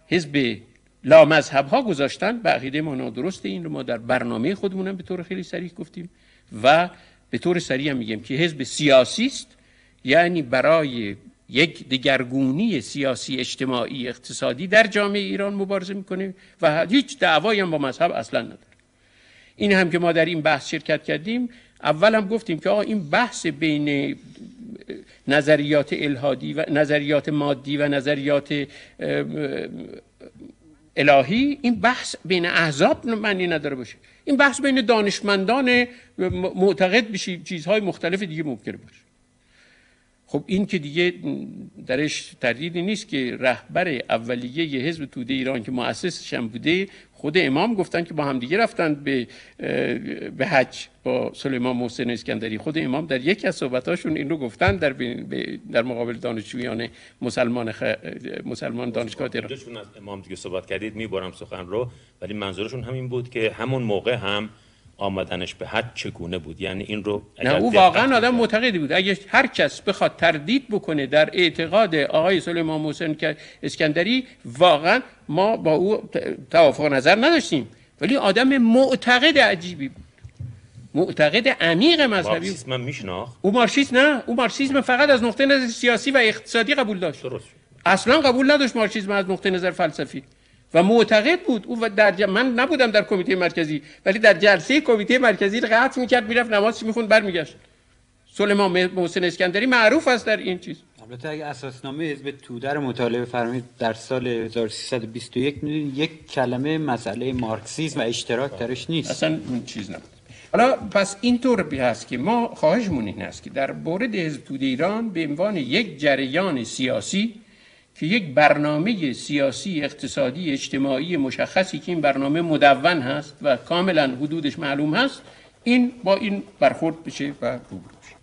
[SPEAKER 4] حزب لا مذهب ها گذاشتن. به عقیده ما نادرست این رو. ما در برنامه خودمون به طور خیلی سریح گفتیم و به طور سریع هم میگیم که حزب سیاسی است. یعنی برای یک دگرگونی سیاسی اجتماعی اقتصادی در جامعه ایران مبارزه می‌کنه و هیچ دعوایی هم با مذهب اصلا نداره. این هم که ما در این بحث شرکت کردیم اول هم گفتیم که آقا این بحث بین نظریات الهادی و نظریات مادی و نظریات الهی این بحث بین احزاب معنی نداره باشه. این بحث بین دانشمندان معتقد بشی چیزهای مختلف دیگه ممکنه باشه. خب این که دیگه درش تردیدی نیست که رهبر اولیه حزب توده ایران که مؤسسش هم بوده خود امام گفتن که با هم دیگه رفتن به به حج با سلیمان محسن اسکندری. خود امام در یکی از صحبتاشون این رو گفتن در در مقابل دانشجویان مسلمان خ... مسلمان دانشگاه
[SPEAKER 3] از امام دیگه صحبت کردید می‌برم سخن رو ولی منظورشون همین بود که همون موقع هم آمدنش به حد چگونه بود؟ یعنی این رو
[SPEAKER 4] نه او واقعا آدم معتقدی بود. اگه هر کس بخواد تردید بکنه در اعتقاد آقای سلیمان محسن اسکندری واقعا ما با او توافق نظر نداشتیم. ولی آدم معتقد عجیبی بود. معتقد عمیق مذهبی
[SPEAKER 3] مارکسیسم میشناخت؟
[SPEAKER 4] او مارکسیسم نه او مارکسیسم فقط از نقطه نظر سیاسی و اقتصادی قبول داشت. درست. اصلا قبول نداشت مارکسیسم از نقطه نظر فلسفی. و معتقد بود. او در من نبودم در کمیته مرکزی ولی در جلسه کمیته مرکزی قطع می‌کرد می‌رفت نمازش می‌خوند برمیگشت. سلیمان محسن اسکندری معروف است در این چیز.
[SPEAKER 1] البته اگه اساسنامه حزب توده رو مطالعه فرمایید در سال 1321 می‌دونید یک کلمه مسئله مارکسیسم و اشتراک درش نیست.
[SPEAKER 4] اصلا اون چیز نبود. حالا پس اینطور هست که ما خواهشمون این است که در مورد حزب توده ایران به عنوان یک جریان سیاسی که یک برنامه سیاسی اقتصادی اجتماعی مشخصی که این برنامه مدون هست و کاملا حدودش معلوم هست این با این برخورد بشه و روبرو بشه.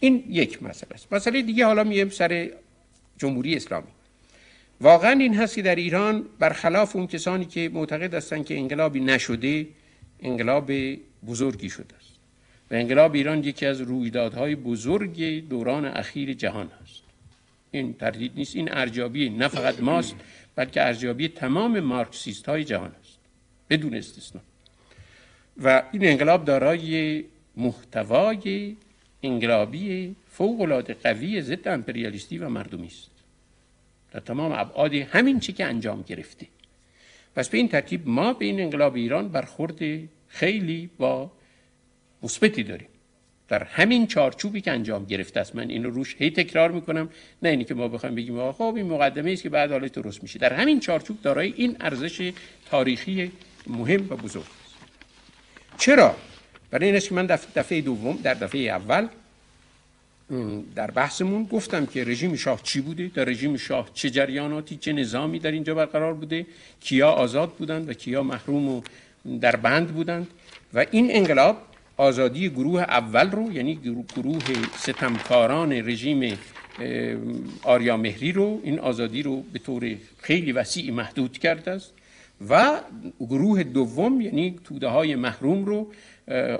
[SPEAKER 4] این یک مسئله است. مسئله دیگه حالا مییم سر جمهوری اسلامی. واقعا این هست که در ایران برخلاف اون کسانی که معتقد هستند که انقلابی نشده انقلاب بزرگی شده است. و انقلاب ایران یکی از رویدادهای بزرگ دوران اخیر جهان هست. این تردید نیست این ارجابی نه فقط ماست بلکه ارجابی تمام مارکسیست های جهان است بدون استثنا. و این انقلاب دارای محتوای انقلابی فوق قوی ضد امپریالیستی و مردمی است. در تمام ابعاد همین چی که انجام گرفته. پس به این ترتیب ما به این انقلاب ایران برخورد خیلی با مثبتی داریم. در همین چارچوبی که انجام گرفته است. من اینو روش هی تکرار می‌کنم. نه اینی که ما بخوایم بگیم خب این مقدمه است که بعد حالا درست میشه. در همین چارچوب دارای این ارزش تاریخی مهم و بزرگ. است چرا؟ برای این است که من دفعه دوم در دفعه اول در بحثمون گفتم که رژیم شاه چی بوده؟ در رژیم شاه چه جریاناتی چه نظامی در اینجا برقرار بوده؟ کیا آزاد بودند و کیا محروم و در بند بودند؟ و این انقلاب آزادی گروه اول رو یعنی گروه ستمکاران رژیم آریا مهری رو این آزادی رو به طور خیلی وسیع محدود کرده است. و گروه دوم یعنی توده های محروم رو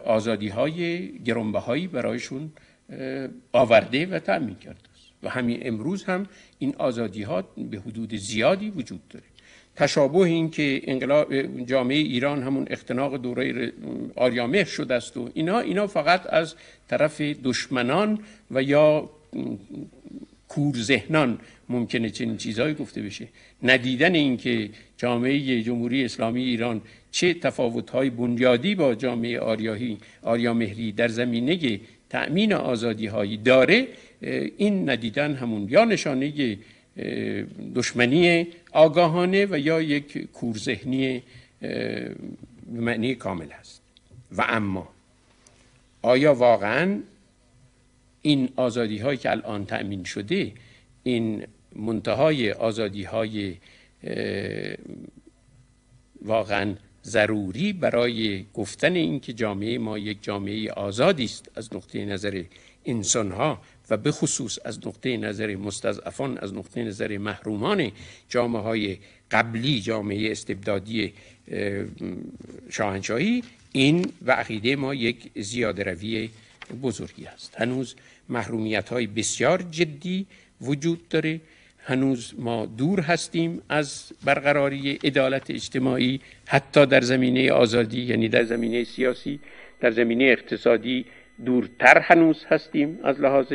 [SPEAKER 4] آزادی های گرنبه برایشون آورده و تأمین کرده است. و همین امروز هم این آزادی ها به حدود زیادی وجود داره. تشابه این که انقلاب جامعه ایران همون اختناق دوره آریامه شده است و اینا اینا فقط از طرف دشمنان و یا کورذهنان ممکنه چنین چیزهایی گفته بشه. ندیدن اینکه جامعه جمهوری اسلامی ایران چه تفاوت‌های بنیادی با جامعه آریاهی آریا مهری در زمینه تأمین آزادی هایی داره این ندیدن همون یا نشانه دشمنی آگاهانه و یا یک کورذهنی به معنی کامل هست و اما آیا واقعا این آزادی هایی که الان تأمین شده این منتهای آزادی های واقعا ضروری برای گفتن اینکه جامعه ما یک جامعه آزادی است از نقطه نظر انسانها و به خصوص از نقطه نظر مستضعفان از نقطه نظر محرومان جامعه های قبلی جامعه استبدادی شاهنشاهی این و عقیده ما یک زیاده روی بزرگی است. هنوز محرومیت های بسیار جدی وجود داره. هنوز ما دور هستیم از برقراری عدالت اجتماعی حتی در زمینه آزادی یعنی در زمینه سیاسی در زمینه اقتصادی دورتر هنوز هستیم از لحاظ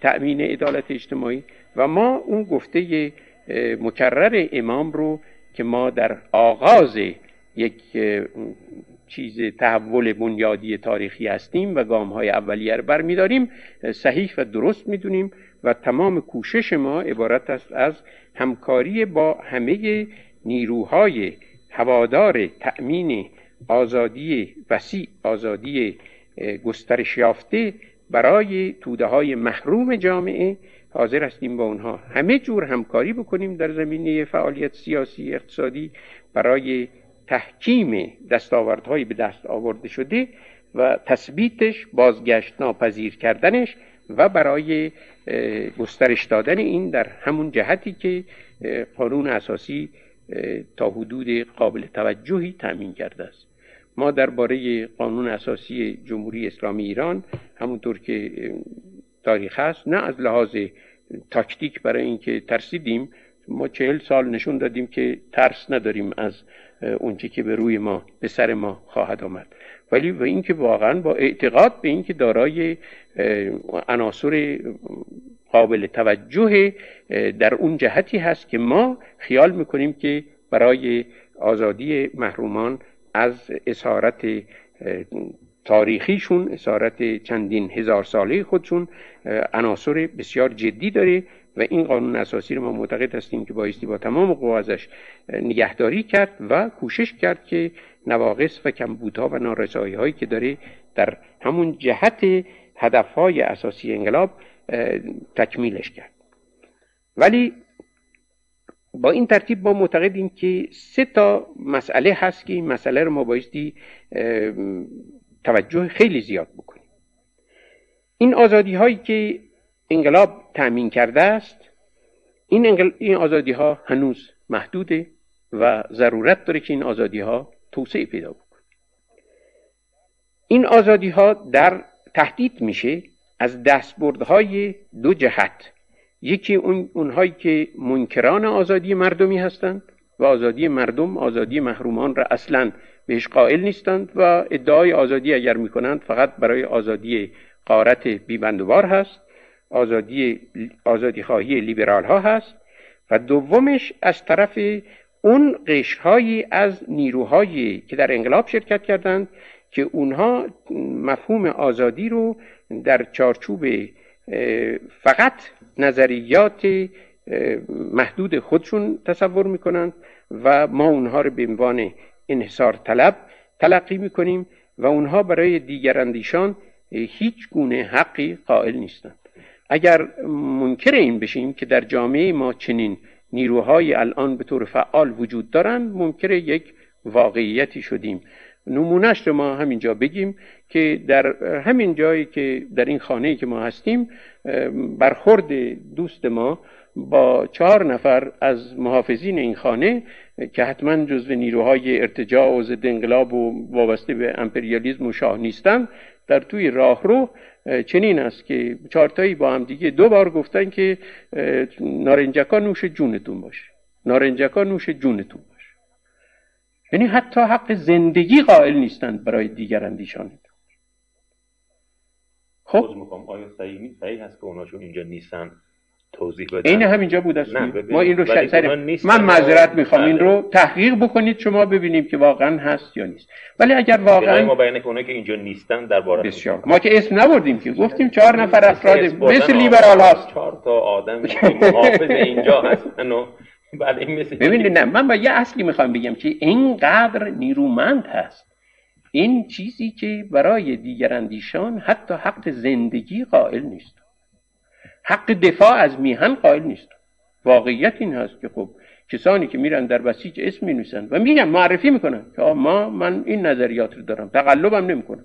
[SPEAKER 4] تأمین عدالت اجتماعی و ما اون گفته مکرر امام رو که ما در آغاز یک چیز تحول بنیادی تاریخی هستیم و گام های اولیه رو برمیداریم صحیح و درست می‌دونیم و تمام کوشش ما عبارت است از همکاری با همه نیروهای هوادار تأمین آزادی وسیع آزادی گسترش یافته برای توده های محروم جامعه. حاضر هستیم با اونها همه جور همکاری بکنیم در زمینه فعالیت سیاسی اقتصادی برای تحکیم دستاوردهای به دست آورده شده و تثبیتش بازگشت ناپذیر کردنش و برای گسترش دادن این در همون جهتی که قانون اساسی تا حدود قابل توجهی تأمین کرده است. ما درباره قانون اساسی جمهوری اسلامی ایران همونطور که تاریخ هست نه از لحاظ تاکتیک برای اینکه ترسیدیم ما چهل سال نشون دادیم که ترس نداریم از اونچه که به روی ما به سر ما خواهد آمد. ولی و اینکه واقعا با اعتقاد به اینکه دارای عناصر قابل توجه در اون جهتی هست که ما خیال می‌کنیم که برای آزادی محرومان از اسارت تاریخیشون اسارت چندین هزار ساله خودشون عناصر بسیار جدی داره و این قانون اساسی رو ما معتقد هستیم که بایستی با تمام قوا ازش نگهداری کرد و کوشش کرد که نواقص و کمبودها و نارسایی هایی که داره در همون جهت هدفهای اساسی انقلاب تکمیلش کرد. ولی با این ترتیب ما معتقدیم که سه تا مسئله هست که این مسئله رو ما بایستی توجه خیلی زیاد بکنیم. این آزادی هایی که انقلاب تأمین کرده است این, این آزادی ها هنوز محدوده و ضرورت داره که این آزادی ها توسعه پیدا بکنه. این آزادی ها در تهدید میشه از دستبردهای دو جهت. یکی اون اونهایی که منکران آزادی مردمی هستند و آزادی مردم آزادی محرومان را اصلا بهش قائل نیستند و ادعای آزادی اگر می‌کنند فقط برای آزادی قارت بیبندوبار هست آزادی آزادی خواهی لیبرال ها هست و دومش از طرف اون قشرهایی از نیروهایی که در انقلاب شرکت کردند که اونها مفهوم آزادی رو در چارچوب فقط نظریات محدود خودشون تصور می‌کنند و ما اونها رو به عنوان انحصار طلب تلقی می‌کنیم و اونها برای دیگر اندیشان هیچ گونه حقی قائل نیستند. اگر منکر این بشیم که در جامعه ما چنین نیروهای الان به طور فعال وجود دارند منکر یک واقعیتی شدیم. نمونهش رو ما همینجا بگیم که در همین جایی که در این خانه که ما هستیم برخورد دوست ما با چهار نفر از محافظین این خانه که حتما جزو نیروهای ارتجاع و ضد انقلاب و وابسته به امپریالیزم و شاه نیستند در توی راهرو چنین است که چهارتایی با هم دیگه دو بار گفتن که نارنجکا نوش جونتون باشه. نارنجکا نوش جونتون باشه. یعنی حتی حق زندگی قائل نیستند برای دیگر اندیشان.
[SPEAKER 3] خب. آیا صحیح هست که اوناشون اینجا نیستن؟ توضیح
[SPEAKER 4] بدن. این همینجا بود است ما این رو سر من معذرت می‌خوام. این رو بله. تحقیق بکنید شما ببینیم که واقعا هست یا نیست. ولی اگر واقعا
[SPEAKER 3] ما بیان که که اینجا نیستن درباره
[SPEAKER 4] بسیار. ما که اسم نبردیم که. گفتیم چهار نفر افراد مثل لیبرال هاست
[SPEAKER 3] چهار تا آدم محافظ اینجا هستن و
[SPEAKER 4] ببینید نه من با یه اصلی می‌خوام بگم که اینقدر نیرومند هست. این چیزی که برای دیگر اندیشان حتی حق زندگی قائل نیست. حق دفاع از میهن قائل نیست. واقعیت این هست که خب کسانی که میرن در بسیج اسم می و میگن معرفی می‌کنن که ما من این نظریات رو دارم تقلبم نمی‌کنم.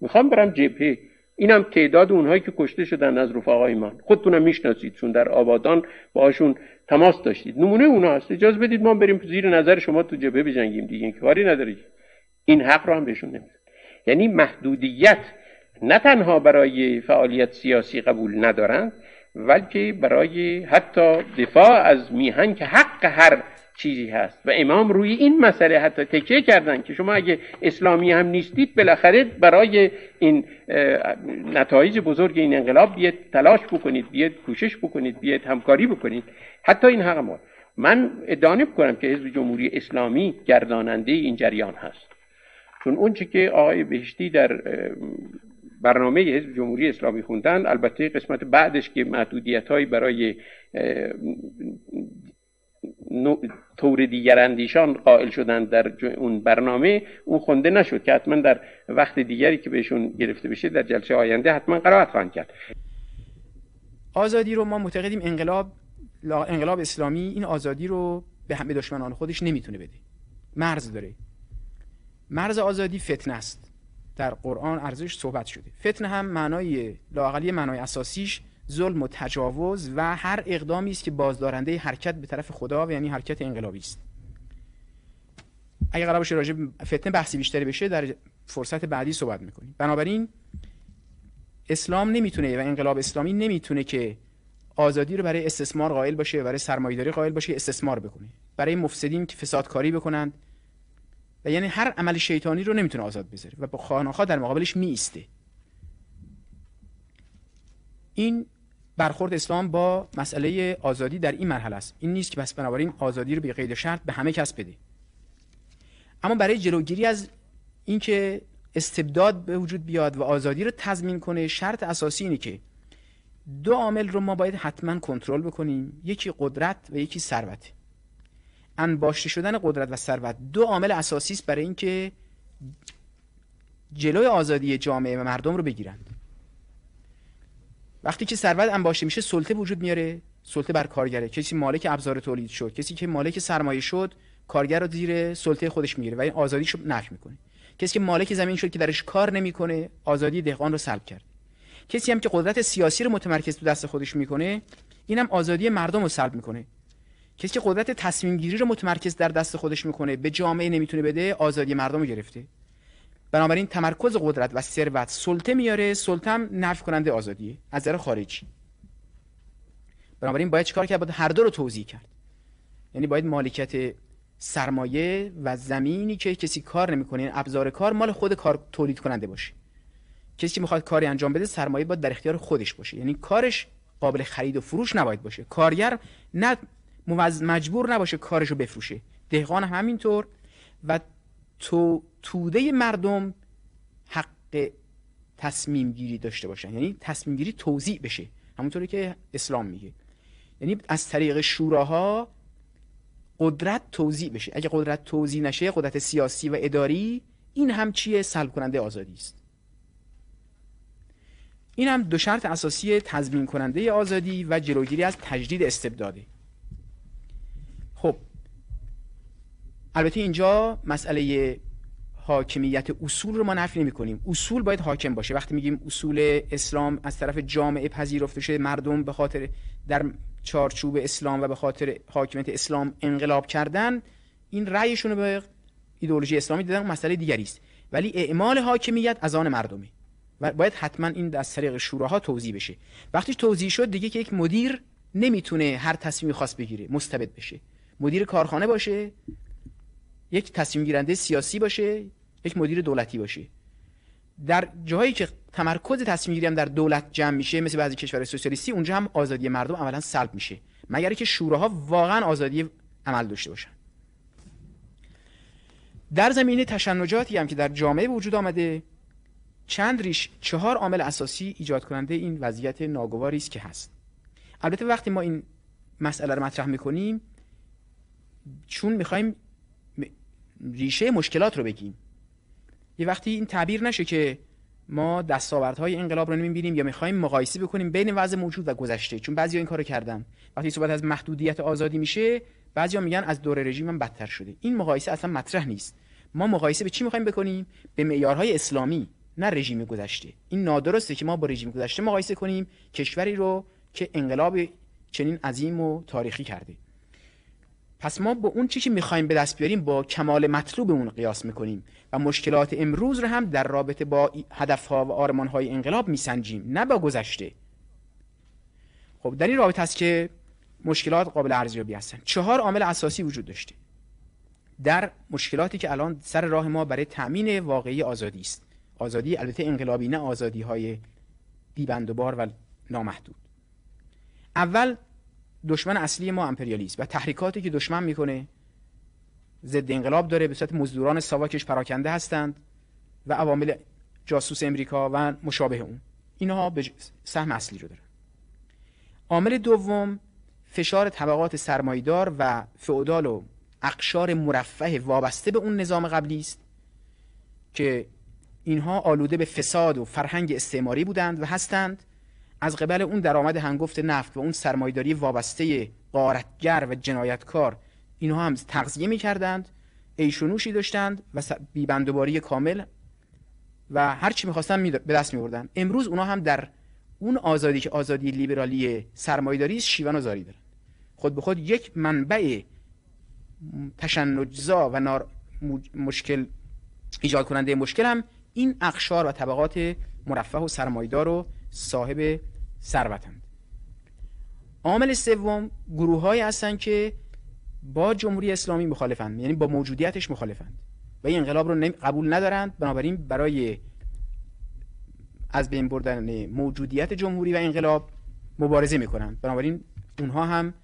[SPEAKER 4] می‌خوام برم جبهه اینم تعداد اونهایی که کشته شدن از رفقای من خودتونم می‌شناسید چون در آبادان باهاشون تماس داشتید. نمونه اونها هست. اجازه بدید ما بریم زیر نظر شما تو جبهه بجنگیم دیگه. این کاری نداری این حق رو هم بهشون نمیدن. یعنی محدودیت نه تنها برای فعالیت سیاسی قبول ندارند بلکه برای حتی دفاع از میهن که حق هر چیزی هست. و امام روی این مسئله حتی تکیه کردن که شما اگه اسلامی هم نیستید بالاخره برای این نتایج بزرگ این انقلاب بیاد تلاش بکنید بیاد کوشش بکنید بیاد همکاری بکنید. حتی این حق ما. من ادعا کنم که حزب جمهوری اسلامی گرداننده این جریان هست. چون اون که آقای بهشتی در برنامه حزب جمهوری اسلامی خوندن البته قسمت بعدش که محدودیت برای طور دیگر اندیشان قائل شدن در اون برنامه اون خونده نشد که حتما در وقت دیگری که بهشون گرفته بشه در جلسه آینده حتما قرائت خواهند کرد.
[SPEAKER 5] آزادی رو ما معتقدیم انقلاب انقلاب اسلامی این آزادی رو به همه دشمنان خودش نمی‌تونه بده. مرز داره. مرز آزادی فتنه است. در قرآن ارزش صحبت شده. فتنه هم معنای لاقلی معنای اساسیش ظلم و تجاوز و هر اقدامی است که بازدارنده حرکت به طرف خدا و یعنی حرکت انقلابی است. اگه قرار باشه راجع فتنه بحثی بیشتری بشه در فرصت بعدی صحبت می‌کنیم. بنابراین اسلام نمی‌تونه و انقلاب اسلامی نمی‌تونه که آزادی رو برای استثمار قائل باشه برای سرمایه‌داری قائل باشه استثمار بکنه. برای مفسدین که فسادکاری بکنند. و یعنی هر عمل شیطانی رو نمی‌تونه آزاد بذاره و با خانخواه در مقابلش میسته این برخورد اسلام با مسئله آزادی در این مرحله است. این نیست که بس بنابراین آزادی رو به قید شرط به همه کس بده. اما برای جلوگیری از اینکه استبداد به وجود بیاد و آزادی رو تضمین کنه شرط اساسی اینه که دو عامل رو ما باید حتما کنترل بکنیم. یکی قدرت و یکی ثروت. انباشته شدن قدرت و ثروت دو عامل اساسی است برای اینکه جلوی آزادی جامعه و مردم رو بگیرند. وقتی که ثروت انباشته میشه سلطه وجود میاره. سلطه بر کارگره. کسی مالک ابزار تولید شد کسی که مالک سرمایه شد کارگر رو زیر سلطه خودش می‌گیره و این آزادیشو نفی می‌کنه. کسی که مالک زمین شد که درش کار نمی‌کنه آزادی دهقان رو سلب کرد. کسی هم که قدرت سیاسی رو متمرکز تو دست خودش می‌کنه اینم آزادی مردم رو سلب می‌کنه. کسی که قدرت تصمیم گیری رو متمرکز در دست خودش می‌کنه به جامعه نمی‌تونه بده آزادی مردم رو گرفته. بنابراین تمرکز قدرت و ثروت سلطه میاره سلطه هم نفی کننده آزادیه از نظر خارجی. بنابراین باید چیکار کرد؟ باید هر دو رو توضیح کرد. یعنی باید مالکیت سرمایه و زمینی که کسی کار نمی‌کنه ابزار کار مال خود کار تولید کننده باشه. کسی که می‌خواد کاری انجام بده سرمایه باید در اختیار خودش باشه. یعنی کارش قابل خرید و فروش نباید باشه. کارگر نه مجبور نباشه کارش رو بفروشه. دهقان همینطور. و تو توده مردم حق تصمیم گیری داشته باشن. یعنی تصمیم گیری توضیح بشه. همونطوری که اسلام میگه. یعنی از طریق شوراها قدرت توضیح بشه. اگه قدرت توضیح نشه قدرت سیاسی و اداری این هم چیه؟ سلب کننده آزادی است. این هم دو شرط اساسی تضمین کننده آزادی و جلوگیری از تجدید استبداده خب البته اینجا مسئله حاکمیت اصول رو ما نفی نمی کنیم اصول باید حاکم باشه. وقتی میگیم اصول اسلام از طرف جامعه پذیرفته شده مردم به خاطر در چارچوب اسلام و به خاطر حاکمیت اسلام انقلاب کردن این رأیشون رو به ایدئولوژی اسلامی دادن مسئله دیگری است. ولی اعمال حاکمیت از آن مردمه. و باید حتما این از طریق شوراها توضیح بشه. وقتی توضیح شد دیگه که یک مدیر نمی‌تونه هر تصمیمی خاص بگیره مستبد بشه. مدیر کارخانه باشه یک تصمیم گیرنده سیاسی باشه یک مدیر دولتی باشه. در جاهایی که تمرکز تصمیم گیری هم در دولت جمع میشه مثل بعضی کشورهای سوسیالیستی اونجا هم آزادی مردم عملا سلب میشه. مگر که شوراها واقعا آزادی عمل داشته باشن. در زمینه تشنجاتی هم که در جامعه وجود آمده چند ریش چهار عامل اساسی ایجاد کننده این وضعیت ناگواری است که هست. البته وقتی ما این مسئله رو مطرح می‌کنیم چون می‌خوایم ریشه مشکلات رو بگیم. یه وقتی این تعبیر نشه که ما دستاوردهای انقلاب رو نمی‌بینیم یا می‌خوایم مقایسه بکنیم بین وضع موجود و گذشته چون بعضی این کارو کردن. وقتی صحبت از محدودیت آزادی میشه بعضیا میگن از دور رژیم هم بدتر شده. این مقایسه اصلا مطرح نیست. ما مقایسه به چی می‌خوایم بکنیم؟ به معیارهای اسلامی نه رژیم گذشته. این نادرسته که ما با رژیم گذشته مقایسه کنیم کشوری رو که انقلاب چنین عظیم و تاریخی کرده. پس ما با اون چی که می‌خوایم به دست بیاریم با کمال مطلوبمون قیاس می‌کنیم و مشکلات امروز رو هم در رابطه با هدفها و آرمانهای انقلاب میسنجیم نه با گذشته. خب در این رابطه است که مشکلات قابل ارزیابی هستن. چهار عامل اساسی وجود داشته. در مشکلاتی که الان سر راه ما برای تأمین واقعی آزادی است. آزادی البته انقلابی نه آزادی های بیبند و بار و نامحدود. اول دشمن اصلی ما امپریالیسم و تحریکاتی که دشمن می‌کنه ضد انقلاب داره به صورت مزدوران ساواکش پراکنده هستند و عوامل جاسوس امریکا و مشابه اون. اینها به سهم اصلی رو دارن. عامل دوم فشار طبقات سرمایدار و فئودال و اقشار مرفه وابسته به اون نظام قبلی است که اینها آلوده به فساد و فرهنگ استعماری بودند و هستند از قبل اون درآمد هنگفت نفت و اون سرمایداری وابسته قارتگر و جنایتکار اینها هم تغذیه می‌کردند ایش و نوشی داشتند و بیبندوباری کامل و هر چی می‌خواستن به دست میوردن امروز اونا هم در اون آزادی که آزادی لیبرالی سرمایداری شیون و زاری دارن. خود به خود یک منبع تشنجزا و نار مشکل ایجاد کننده مشکل هم این اقشار و طبقات مرفه و سرمایدار و صاحب ثروتند. عامل سوم گروه های هستند که با جمهوری اسلامی مخالفند یعنی با موجودیتش مخالفند و این انقلاب رو قبول ندارند. بنابراین برای از بین بردن موجودیت جمهوری و انقلاب مبارزه می‌کنند. بنابراین اونها هم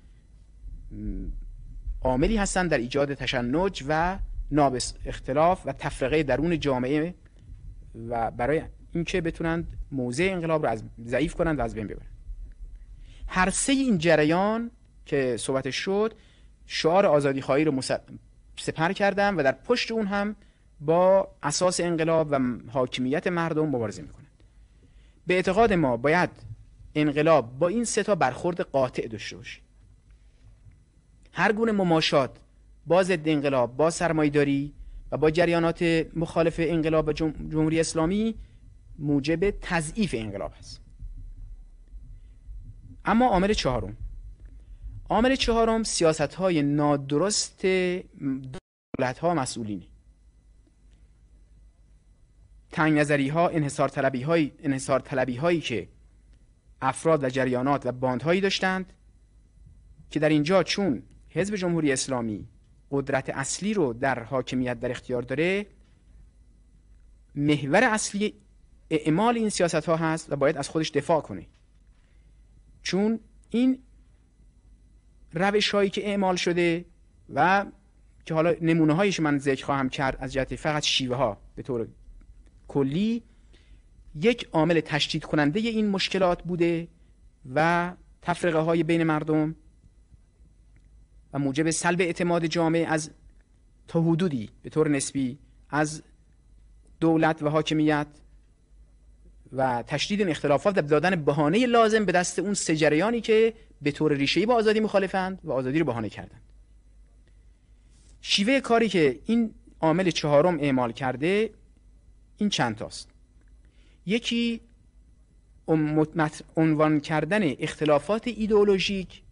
[SPEAKER 5] عاملی هستند در ایجاد تشنج و نابس اختلاف و تفرقه درون جامعه و برای اینکه بتونند موضع انقلاب رو از ضعیف کنند و از بین ببرند هر سه این جریان که صحبت شد شعار آزادی خواهی رو سپر کردن و در پشت اون هم با اساس انقلاب و حاکمیت مردم مبارزه می‌کنند به اعتقاد ما باید انقلاب با این سه تا برخورد قاطع داشته باشه. هر گونه مماشات با ضد انقلاب با سرمایداری و با جریانات مخالف انقلاب و جمهوری اسلامی موجب تضعیف انقلاب است. اما عامل چهارم. عامل چهارم سیاست های نادرست دولت ها مسئولینه. تنگ نظری ها انحصار طلبی های انحصار طلبی هایی که افراد و جریانات و باندهایی داشتند که در اینجا چون حزب جمهوری اسلامی قدرت اصلی رو در حاکمیت در اختیار داره محور اصلی اعمال این سیاست ها هست و باید از خودش دفاع کنه چون این روش هایی که اعمال شده و که حالا نمونه هایش من ذکر خواهم کرد از جهت فقط شیوه ها به طور کلی یک عامل تشدید کننده این مشکلات بوده و تفرقه های بین مردم و موجب سلب اعتماد جامعه از تا حدودی به طور نسبی از دولت و حاکمیت و تشدید این اختلافات و دادن بهانه لازم به دست اون سجریانی که به طور ریشه‌ای با آزادی مخالفند و آزادی رو بهانه کردند. شیوه کاری که این عامل چهارم اعمال کرده این چند تاست. یکی عنوان کردن اختلافات ایدئولوژیک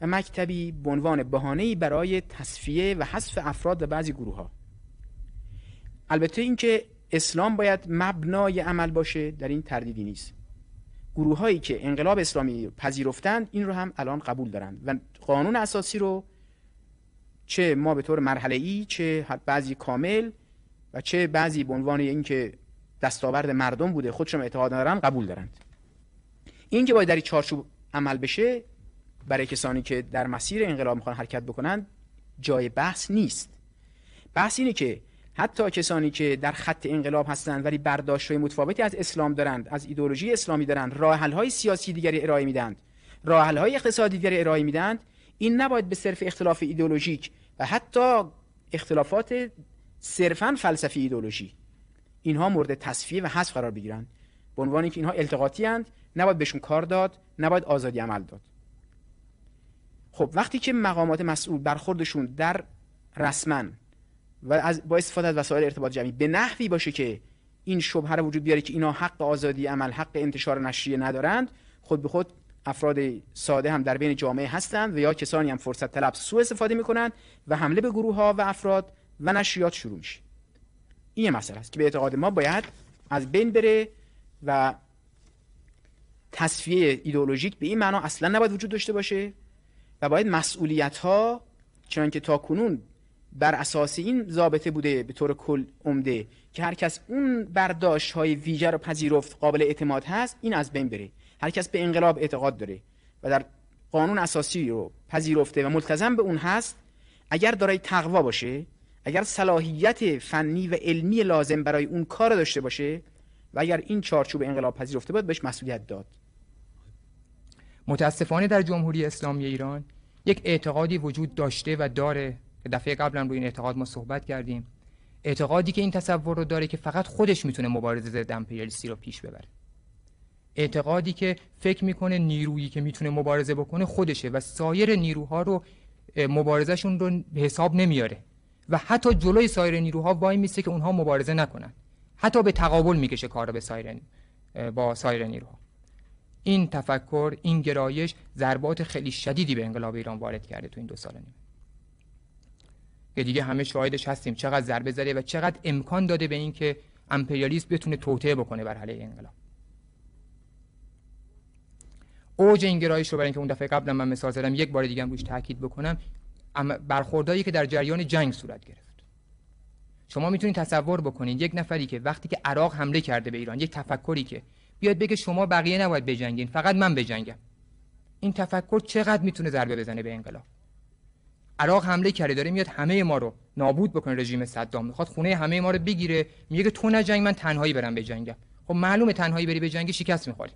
[SPEAKER 5] و مکتبی به عنوان بهانه‌ای برای تصفیه و حذف افراد و بعضی گروه ها البته اینکه اسلام باید مبنای عمل باشه در این تردیدی نیست. گروه هایی که انقلاب اسلامی پذیرفتند این رو هم الان قبول دارند و قانون اساسی رو چه ما به طور مرحله ای چه بعضی کامل و چه بعضی به عنوان اینکه دستاورد مردم بوده خودشون اعتقاد دارن قبول دارند. این که باید در چارچوب عمل بشه برای کسانی که در مسیر انقلاب می‌خوان حرکت بکنن جای بحث نیست. بحث اینه که حتی کسانی که در خط انقلاب هستند ولی برداشت متفاوتی از اسلام دارند از ایدولوژی اسلامی دارند راه های سیاسی دیگری ارائه میدند راه های اقتصادی دیگری ارائه میدند این نباید به صرف اختلاف ایدولوژیک و حتی اختلافات صرفا فلسفی ایدولوژی اینها مورد تصفیه و حذف قرار بگیرند. به عنوان اینکه اینها التقاطی اند نباید بهشون کار داد نباید آزادی عمل داد. خب وقتی که مقامات مسئول برخوردشون در رسما و از با استفاده از وسایل ارتباط جمعی. به نحوی باشه که این شبهه رو وجود بیاره که اینا حق آزادی عمل حق انتشار نشریه ندارند خود به خود افراد ساده هم در بین جامعه هستند و یا کسانی هم فرصت طلب سوء استفاده می‌کنند و حمله به گروه ها و افراد و نشریات شروع میشه. این مسئله است که به اعتقاد ما باید از بین بره و تصفیه ایدئولوژیک به این معنا اصلا نباید وجود داشته باشه و باید مسئولیت ها چون که تا کنون بر اساس این ضابطه بوده به طور کل عمده که هر کس اون برداشت های ویژه رو پذیرفت قابل اعتماد هست این از بین بره. هر کس به انقلاب اعتقاد داره و در قانون اساسی رو پذیرفته و ملتزم به اون هست اگر دارای تقوا باشه اگر صلاحیت فنی و علمی لازم برای اون کار داشته باشه و اگر این چارچوب انقلاب پذیرفته بود بهش مسئولیت داد.
[SPEAKER 2] متاسفانه در جمهوری اسلامی ایران یک اعتقادی وجود داشته و داره که دفعه قبلا روی این اعتقاد ما صحبت کردیم. اعتقادی که این تصور رو داره که فقط خودش می‌تونه مبارزه ضد امپریالیستی رو پیش ببره. اعتقادی که فکر می‌کنه نیرویی که می‌تونه مبارزه بکنه خودشه و سایر نیروها رو مبارزهشون رو به حساب نمیاره. و حتی جلوی سایر نیروها وای میسته که اونها مبارزه نکنن. حتی به تقابل می‌کشه کار به سایر با سایر نیروها. این تفکر این گرایش ضربات خیلی شدیدی به انقلاب ایران وارد کرده تو این دو سال نیمه که دیگه همه شاهدش هستیم. چقدر ضربه زده و چقدر امکان داده به اینکه امپریالیسم بتونه توطئه بکنه بر علیه انقلاب. اوج این گرایش رو برای اینکه اون دفعه قبلا من مثال زدم یک بار دیگه هم روش تاکید بکنم برخوردایی که در جریان جنگ صورت گرفت. شما می‌تونید تصور بکنید یک نفری که وقتی که عراق حمله کرده به ایران یک تفکری که بیاد بگه شما بقیه نباید بجنگین فقط من بجنگم. این تفکر چقدر می‌تونه ضربه بزنه به انقلاب؟ عراق حمله کرده داره میاد همه ما رو نابود بکنه رژیم صدام می‌خواد خونه همه ما رو بگیره. میگه تو نجنگ من تنهایی برم بجنگم خب معلومه تنهایی بری بجنگی شکست می‌خوری.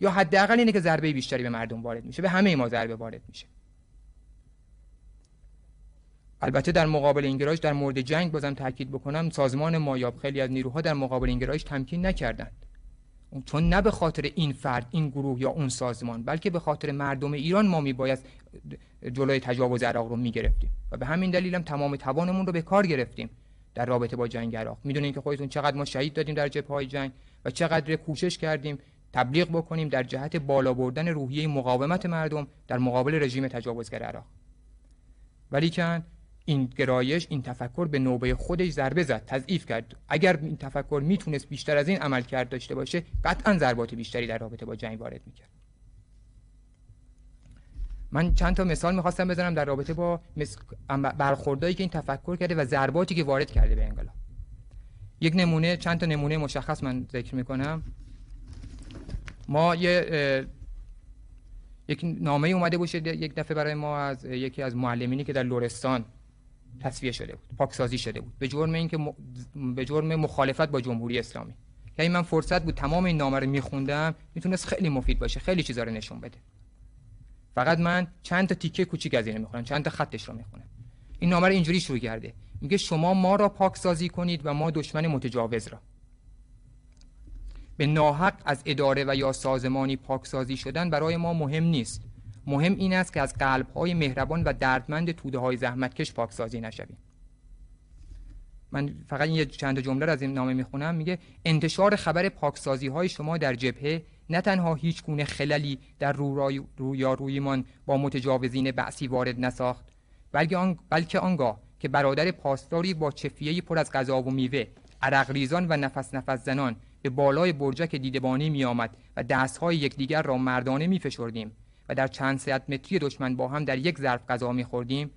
[SPEAKER 2] یا حداقل اینه که ضربه بیشتری به مردم وارد میشه به همه ما ضربه وارد میشه. البته در مقابل این گرایش در مورد جنگ بازم تاکید بکنم سازمان مایاب خیلی از نیروها در مقابل این گرایش تمکین نکردند. چون نه به خاطر این فرد این گروه یا اون سازمان بلکه به خاطر مردم ایران ما میباید جلوی تجاوز عراق رو می‌گرفتیم. و به همین دلیل هم تمام توانمون رو به کار گرفتیم در رابطه با جنگ عراق. می‌دونین که خودتون چقدر ما شهید دادیم در جبهه جنگ و چقدر کوشش کردیم تبلیغ بکنیم در جهت بالا بردن روحیه مقاومت مردم در مقابل رژیم تجاوزگر عراق. ولیکن این گرایش این تفکر به نوبه خودش ضربه زد تضعیف کرد. اگر این تفکر می‌تونست بیشتر از این عمل کرد داشته باشه قطعا ضربات بیشتری در رابطه با جنگ وارد می‌کرد. من چند تا مثال می‌خواستم بزنم در رابطه با برخوردایی که این تفکر کرده و ضرباتی که وارد کرده به انقلاب. یک نمونه چند تا نمونه مشخص من ذکر می‌کنم. ما یه یک نامه اومده باشه یک دفعه برای ما از یکی از معلمینی که در لورستان تصفیه شده بود پاکسازی شده بود. به جرم اینکه م... به جرم مخالفت با جمهوری اسلامی. یعنی من فرصت بود تمام این نامه رو میخوندم می‌تونست خیلی مفید باشه خیلی چیزا رو نشون بده. فقط من چند تا تیکه کوچیک از این می‌خونم چند تا خطش رو می‌خونم این نامه رو اینجوری شروع کرده. میگه شما ما را پاکسازی کنید و ما دشمن متجاوز را. به ناحق از اداره و یا سازمانی پاکسازی شدن برای ما مهم نیست. مهم این است که از های مهربان و دردمند توده های زحمتکش پاکسازی نشویم. من فقط این چند جمله از این نامه می‌خونم. میگه انتشار خبر پاکسازی های شما در جبهه نه تنها هیچ گونه خللی در رویارویمان با متجاوزین بعثی وارد نساخت بلکه, آن... بلکه آنگاه که برادر پاسداری با چفیه پر از غذا و میوه عرق ریزان و نفس نفس زنان به بالای برجک دیدبانی می آمد و دستهای یکدیگر را مردانه می فشردیم و در چند ساعت متری دشمن با هم در یک ظرف غذا می خوردیم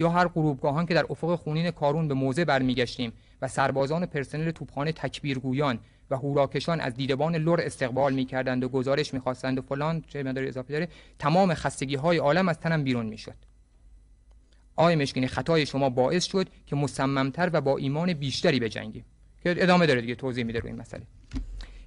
[SPEAKER 2] یا هر غروبگاهان که در افق خونین کارون به موزه برمیگشتیم و سربازان پرسنل توپخانه تکبیرگویان و هوراکشان از دیدبان لور استقبال می‌کردند و گزارش می‌خواستند و فلان چه مداری اضافه داره تمام خستگی های عالم از تنم بیرون می‌شد. آی مشکین خطای شما باعث شد که مصممتر و با ایمان بیشتری بجنگیم. که ادامه داره دیگه توضیح میده روی این مسئله.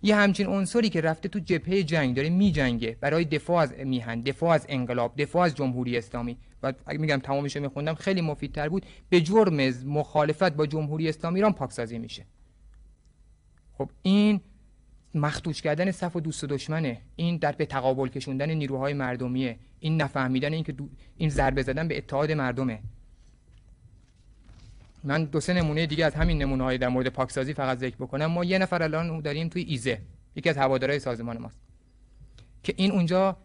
[SPEAKER 2] یه همچین عنصری که رفته تو جبهه جنگ داره میجنگه. برای دفاع از میهن دفاع از انقلاب دفاع از جمهوری اسلامی. و اگه میگم تمامش میخوندم خیلی مفیدتر بود. به جرم مخالفت با جمهوری اسلامی ایران پاکسازی میشه. خب این مختوش کردن صف و دوست و دشمنه. این در به تقابل کشوندن نیروهای مردمیه. این نفهمیدن این که این ضربه زدن به اتحاد مردمه. من دو سه نمونه دیگه از همین نمونه های در مورد پاکسازی فقط ذکر بکنم. ما یه نفر الان داریم توی ایزه. یکی از هوادارهای سازمان ماست. که این اونجا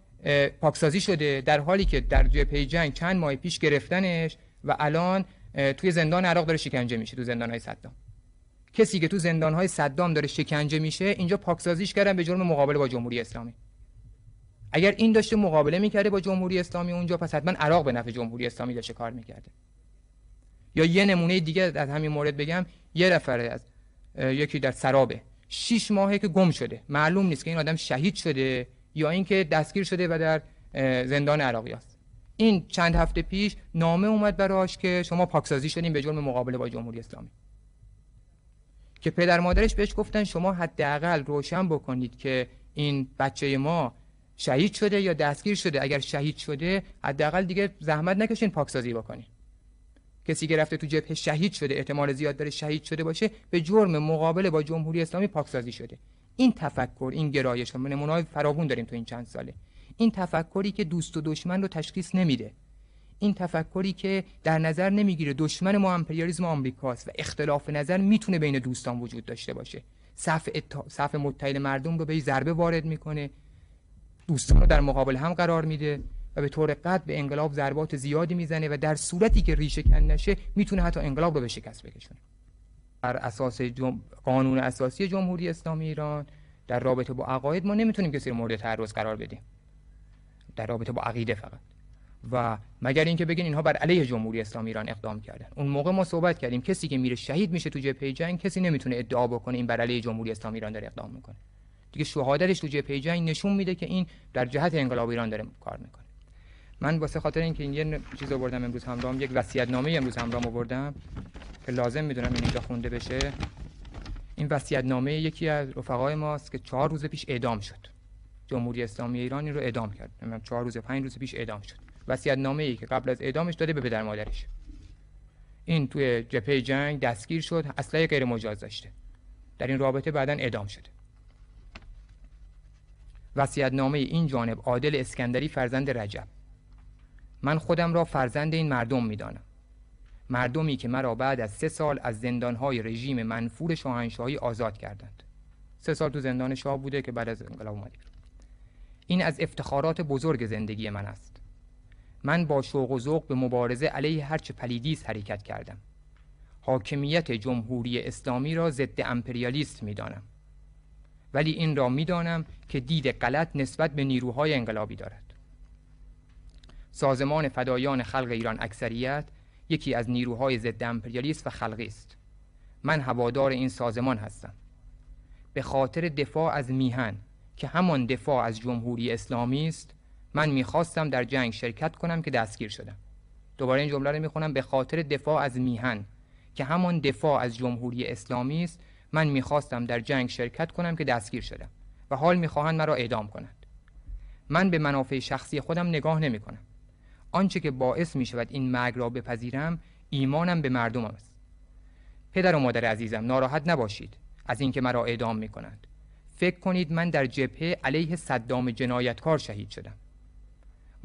[SPEAKER 2] پاکسازی شده در حالی که در جبهه جنگ چند ماه پیش گرفتنش و الان توی زندان عراق داره شکنجه میشه تو زندان های صدام. کسی که تو زندان های صدام داره شکنجه میشه اینجا پاکسازیش کردن به جرم مقابله با جمهوری اسلامی. اگر این داشته مقابله می‌کرده با جمهوری اسلامی اونجا پس حتما عراق به نفع جمهوری اسلامی داشته کار می‌کرده. یا یه نمونه دیگه از همین مورد بگم یه نفره از یکی در سرابه. شیش ماهه که گم شده. معلوم نیست که این آدم شهید شده یا اینکه دستگیر شده و در زندان عراقی است. این چند هفته پیش نامه اومد براش که شما پاکسازی شدین به جرم مقابله با جمهوری اسلامی. که پدر مادرش بهش گفتن شما حداقل روشن بکنید که این بچه ما شهید شده یا دستگیر شده. اگر شهید شده حداقل دیگه زحمت نکشین پاکسازی بکنید کسی که رفته تو جبهه شهید شده احتمال زیاد داره شهید شده باشه به جرم مقابله با جمهوری اسلامی پاکسازی شده. این تفکر این گرایش نمونه‌های فراوون داریم تو این چند ساله. این تفکری که دوست و دشمن رو تشخیص نمیده. این تفکری که در نظر نمی‌گیره دشمن ما امپریالیسم آمریکاست و اختلاف نظر می‌تونه بین دوستان وجود داشته باشه. صف. صف متحد مردم رو به ضربه وارد می‌کنه. دوستان رو در مقابل هم قرار میده و به طور قطع به انقلاب ضربات زیادی می‌زنه و در صورتی که ریشه کن نشه می‌تونه حتی انقلاب رو به شکست بکشونه بر اساس جم... قانون اساسی جمهوری اسلامی ایران در رابطه با عقاید ما نمی‌تونیم کسی رو مورد تعرض قرار بدیم. در رابطه با عقیده فقط. و مگر اینکه بگین اینها بر علیه جمهوری اسلامی ایران اقدام کردن. اون موقع ما صحبت کردیم کسی که میره شهید میشه تو جبهه جنگ کسی نمی‌تونه ادعا بکنه این بر علیه جمهوری اسلامی ایران داره اقدام می‌کنه. دیگه شهادتش تو جبهه جنگ نشون میده که این در جهت انقلاب ایران داره کار می‌کنه. من واسه خاطر اینکه این یه چیز آوردم امروز همراهم یک وصیت نامه امروز همراهم آوردم که لازم می‌دونم این اینجا خونده بشه. این وصیت نامه یکی از رفقای ماست که چهار روز پیش اعدام شد. جمهوری اسلامی ایرانی رو اعدام کرد. چهار روز پنج روز پیش اعدام شد. وصیت نامه ای که قبل از اعدامش داده به پدر مادرش. این توی جبهه جنگ دستگیر شد اسلحه غیر مجاز داشته. در این رابطه بعدا اعدام شده. وصیت نامه این جانب عادل اسکندری فرزند رجب. من خودم را فرزند این مردم می‌دانم. مردمی که مرا بعد از سه سال از زندانهای رژیم منفور شاهنشاهی آزاد کردند. سه سال تو زندان شاه بوده که بعد از انقلاب اومده. این از افتخارات بزرگ زندگی من است. من با شوق و ذوق به مبارزه علیه هرچه پلیدیست حرکت کردم. حاکمیت جمهوری اسلامی را ضد امپریالیست می‌دانم. ولی این را می‌دانم که دید غلط نسبت به نیروهای انقلابی دارد. سازمان فدایان خلق ایران اکثریت یکی از نیروهای ضد امپریالیست و خلقی است. من هوادار این سازمان هستم. به خاطر دفاع از میهن که همان دفاع از جمهوری اسلامی است من می‌خواستم در جنگ شرکت کنم که دستگیر شدم. دوباره این جمله رو می‌خونم. به خاطر دفاع از میهن که همان دفاع از جمهوری اسلامی است من می‌خواستم در جنگ شرکت کنم که دستگیر شدم و حال می‌خواهند مرا اعدام کنند. من به منافع شخصی خودم نگاه نمی کنم آنچه که باعث می شود این مرگ را بپذیرم ایمانم به مردمم است. پدر و مادر عزیزم ناراحت نباشید از اینکه مرا اعدام می کنند فکر کنید من در جبهه علیه صدام جنایتکار شهید شدم.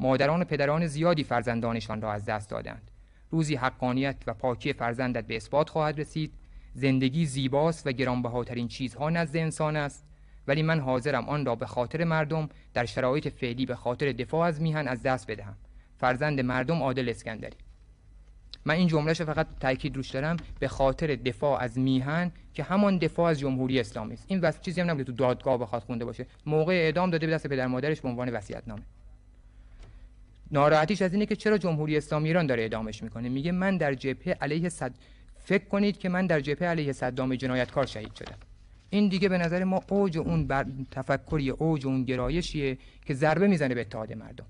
[SPEAKER 2] مادران و پدران زیادی فرزندانشان را از دست دادند. روزی حقانیت و پاکی فرزندت به اثبات خواهد رسید. زندگی زیباست و گرانبهاترین چیزها نزد انسان است. ولی من حاضرم آن را به خاطر مردم در شرایط فعلی به خاطر دفاع از میهن از دست بدهم. فرزند مردم عادل اسکندری. من این جملهش فقط تاکید روش دارم به خاطر دفاع از میهن که همان دفاع از جمهوری اسلامی است. این واسه چیزی هم نبوده تو دادگاه بخواد خونده باشه. موقع اعدام داده به دست پدر مادرش به عنوان وصیت‌نامه. ناراحتیش از اینه که چرا جمهوری اسلامی ایران داره اعدامش می‌کنه. میگه من در جبهه علیه صد فکر کنید که من در جبهه علیه صدام جنایتکار شهید شدم. این دیگه به نظر ما اوج اون بر تفکری اوج اون گرایشیه که ضربه می‌زنه به اتحاد مردم.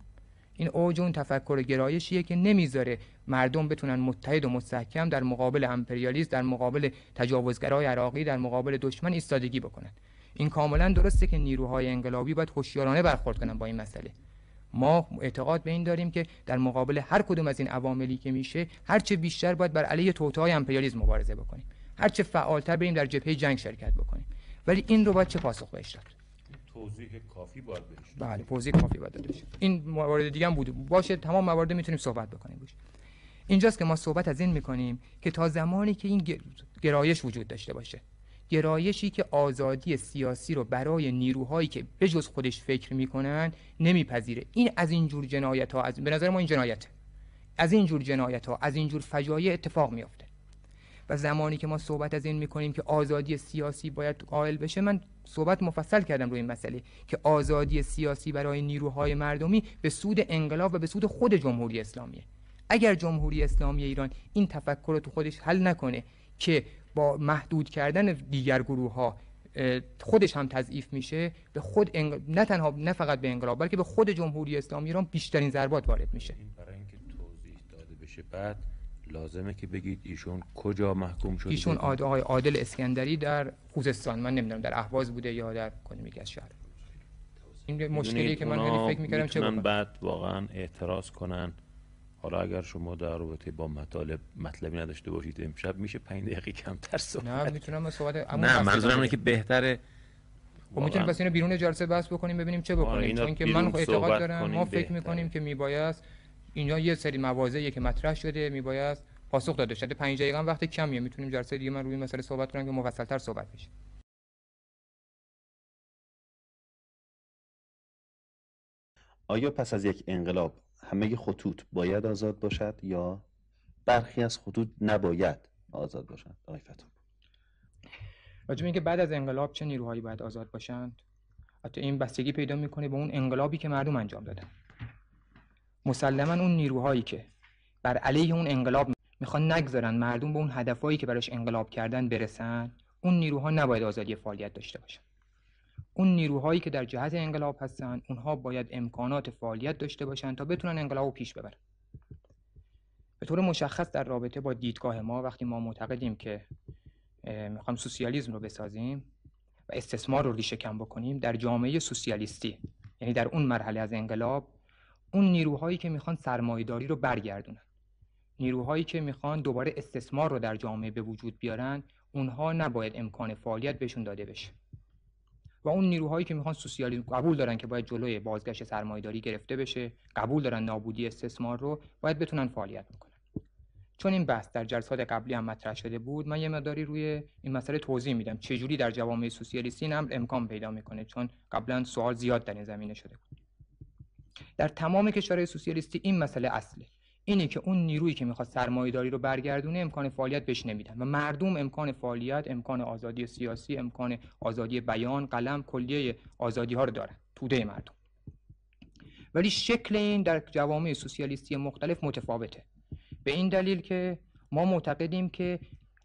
[SPEAKER 2] این اوج اون تفکر گرایشیه که نمی‌ذاره مردم بتونن متحد و مستحکم در مقابل امپریالیسم در مقابل تجاوزگرای عراقی در مقابل دشمن ایستادگی بکنن. این کاملا درسته که نیروهای انقلابی باید هوشیارانه برخورد کنن با این مسئله. ما اعتقاد به این داریم که در مقابل هر کدوم از این عواملی که میشه هرچه بیشتر باید بر علیه توطئه امپریالیسم مبارزه بکنیم. هرچه فعالتر بریم در جبهه جنگ شرکت بکنیم. ولی این رو باید چه پاسخ بهش داد؟
[SPEAKER 3] توضیح کافی باید بهش
[SPEAKER 2] بله توضیح کافی باید داده این موارد دیگه هم بود. باشه تمام موارد می‌تونیم صحبت بکنیم. باشه. اینجاست که ما صحبت از این می‌کنیم که تا زمانی که این گرایش وجود داشته باشه. گرایشی که آزادی سیاسی رو برای نیروهایی که به جز خودش فکر می‌کنن نمیپذیره. این از این جور جنایت ها از به نظر ما این جنایت. از این جور جنایت ها از این جور فجایع اتفاق میافته. و زمانی که ما صحبت از این می‌کنیم که آزادی سیاسی باید قائل بشه من صحبت مفصل کردم روی این مسئله که آزادی سیاسی برای نیروهای مردمی به سود انقلاب و به سود خود جمهوری اسلامیه. اگر جمهوری اسلامی ایران این تفکر رو تو خودش حل نکنه که با محدود کردن دیگر گروه ها خودش هم تضعیف میشه به خود نه تنها نه فقط به انقلاب بلکه به خود جمهوری اسلامی ایران بیشترین ضربات وارد میشه.
[SPEAKER 3] این برای اینکه توضیح داده بشه بعد لازمه که بگید ایشون کجا محکوم شده؟
[SPEAKER 2] ایشون آقای عادل اسکندری در خوزستان من نمی‌دونم در اهواز بوده یا در کدوم از شهر. این مشکلی که من فکر می‌کردم چه
[SPEAKER 3] بعد واقعا اعتراض کنن. حالا اگر شما در رابطه با مطالب مطلبی نداشته باشید امشب میشه 5 دقیقه کمتر صحبت
[SPEAKER 2] نه می‌تونم صحبت
[SPEAKER 3] نه منظورم اینه که بهتره
[SPEAKER 2] خب می‌تونیم پس اینو بیرون جلسه بحث بکنیم ببینیم چه بکنیم. چون که من اعتقاد دارم ما فکر می‌کنیم که میبایست اینجا یه سری مواضعی که مطرح شده میبایست پاسخ داده شده. 5 دقیقه وقت کمیه. می‌تونیم جلسه دیگه من روی مسئله صحبت کنم که مفصل‌تر صحبت بشه.
[SPEAKER 6] آیا پس از یک انقلاب همه خطوط باید آزاد باشد یا برخی از خطوط نباید آزاد باشند؟ آقای فتا
[SPEAKER 2] راجع اینکه بعد از انقلاب چه نیروهایی باید آزاد باشند؟ حتی این بستگی پیدا می‌کنه به اون انقلابی که مردم انجام دادن. مسلما اون نیروهایی که بر علیه اون انقلاب می‌خوان نگذارن مردم به اون هدفهایی که براش انقلاب کردن برسن اون نیروها نباید آزادی فعالیت داشته باشن. اون نیروهایی که در جهت انقلاب هستن اونها باید امکانات فعالیت داشته باشن تا بتونن انقلاب رو پیش ببرن. به طور مشخص در رابطه با دیدگاه ما وقتی ما معتقدیم که می‌خوایم سوسیالیسم رو بسازیم و استثمار رو ریشه کم بکنیم در جامعه سوسیالیستی یعنی در اون مرحله از انقلاب اون نیروهایی که می‌خوان سرمایهداری رو برگردونن. نیروهایی که می‌خوان دوباره استثمار رو در جامعه به وجود بیارن اونها نباید امکان فعالیت بهشون داده بشه. و اون نیروهایی که می‌خوان سوسیالیسم قبول دارن که باید جلوی بازگشت سرمایه‌داری گرفته بشه قبول دارن نابودی استثمار رو باید بتونن فعالیت بکنن. چون این بحث در جلسات قبلی هم مطرح شده بود من یه مقداری روی این مسئله توضیح میدم. چجوری در جوامع سوسیالیستی هم امکان پیدا می‌کنه؟ چون قبلا سوال زیاد در این زمینه شده بود. در تمام کشورهای سوسیالیستی این مسئله اصله. اینه که اون نیرویی که می‌خواد سرمایه‌داری رو برگردونه امکان فعالیت بهش نمیدن. و مردم امکان فعالیت امکان آزادی سیاسی امکان آزادی بیان قلم کلیه آزادی ها رو دارن. توده مردم. ولی شکل این در جوامع سوسیالیستی مختلف متفاوته. به این دلیل که ما معتقدیم که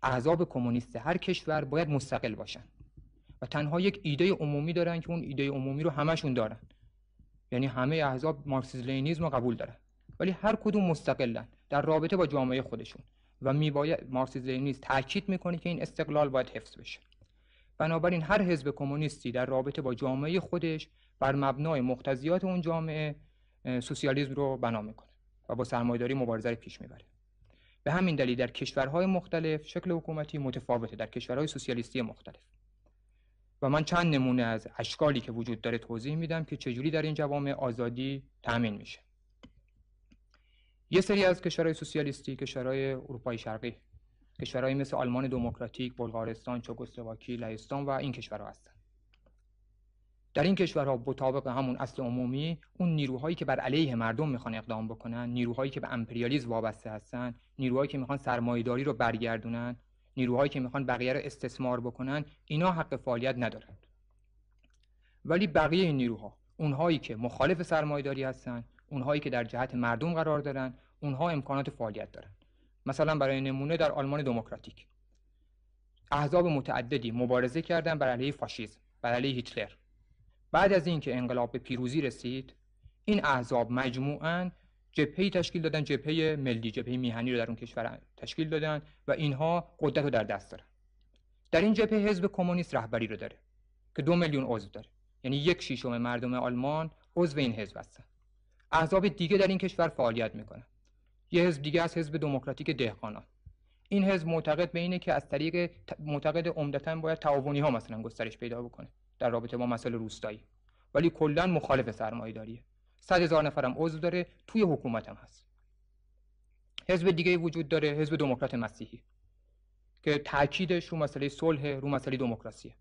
[SPEAKER 2] احزاب کمونیست هر کشور باید مستقل باشن. و تنها یک ایده عمومی دارن که اون ایده عمومی رو همشون دارن. یعنی همه احزاب مارکسیسم لنینیسم رو قبول دارن. ولی هر کدوم مستقلن در رابطه با جامعه خودشون و میباید مارکسیسم لنینیسم تاکید می‌کنه که این استقلال باید حفظ بشه. بنابراین هر حزب کمونیستی در رابطه با جامعه خودش بر مبنای مقتضیات اون جامعه سوسیالیسم رو بنا می‌کنه و با سرمایه‌داری مبارزه رو پیش می‌بره. به همین دلیل در کشورهای مختلف شکل حکومتی متفاوته در کشورهای سوسیالیستی مختلف. و من چند نمونه از اشکالی که وجود داره توضیح میدم که چجوری در این جوامع آزادی تأمین میشه. یه سری از کشورهای سوسیالیستی کشورهای اروپای شرقی کشورهایی مثل آلمان دموکراتیک، بلغارستان، چکسلواکی، لهستان و این کشورها هستند. در این کشورها مطابق همون اصل عمومی اون نیروهایی که بر علیه مردم می‌خوان اقدام بکنن نیروهایی که به امپریالیسم وابسته هستن نیروهایی که می‌خوان سرمایه‌داری رو برگردونن نیروهایی که می‌خوان بقیه رو استثمار بکنن اینا حق فعالیت ندارند ولی بقیه این نیروها اونهایی که مخالف سرمایه‌داری هستن اونهایی که در جهت مردم قرار دارن اونها امکانات فعالیت دارن. مثلا برای نمونه در آلمان دموکراتیک. احزاب متعددی مبارزه کردن بر علیه فاشیسم بر علیه هیتلر. بعد از اینکه انقلاب به پیروزی رسید این احزاب مجموعاً جبهه‌ای تشکیل دادن جبهه ملی جبهه میهنی رو در اون کشور تشکیل دادن و اینها قدرت رو در دست دارن. در این جبهه حزب کمونیست رهبری رو داره که دو میلیون عضو داره. یعنی یک شیشم مردم آلمان عضو این حزب هستن. احزاب دیگه در این کشور فعالیت می‌کنن. یه حزب دیگه از حزب دموکراتیک دهقانان. این حزب معتقد به اینه که از طریق معتقد عمدتا باید تعاونی ها مثلا گسترش پیدا بکنه در رابطه با مسائل روستایی. ولی کلا مخالف سرمایه داریه صد هزار نفرم عضو داره توی حکومت هم هست. حزب دیگه وجود داره حزب دموکرات مسیحی که تاکیدش رو مسئله صلح رو مسئله دموکراسیه.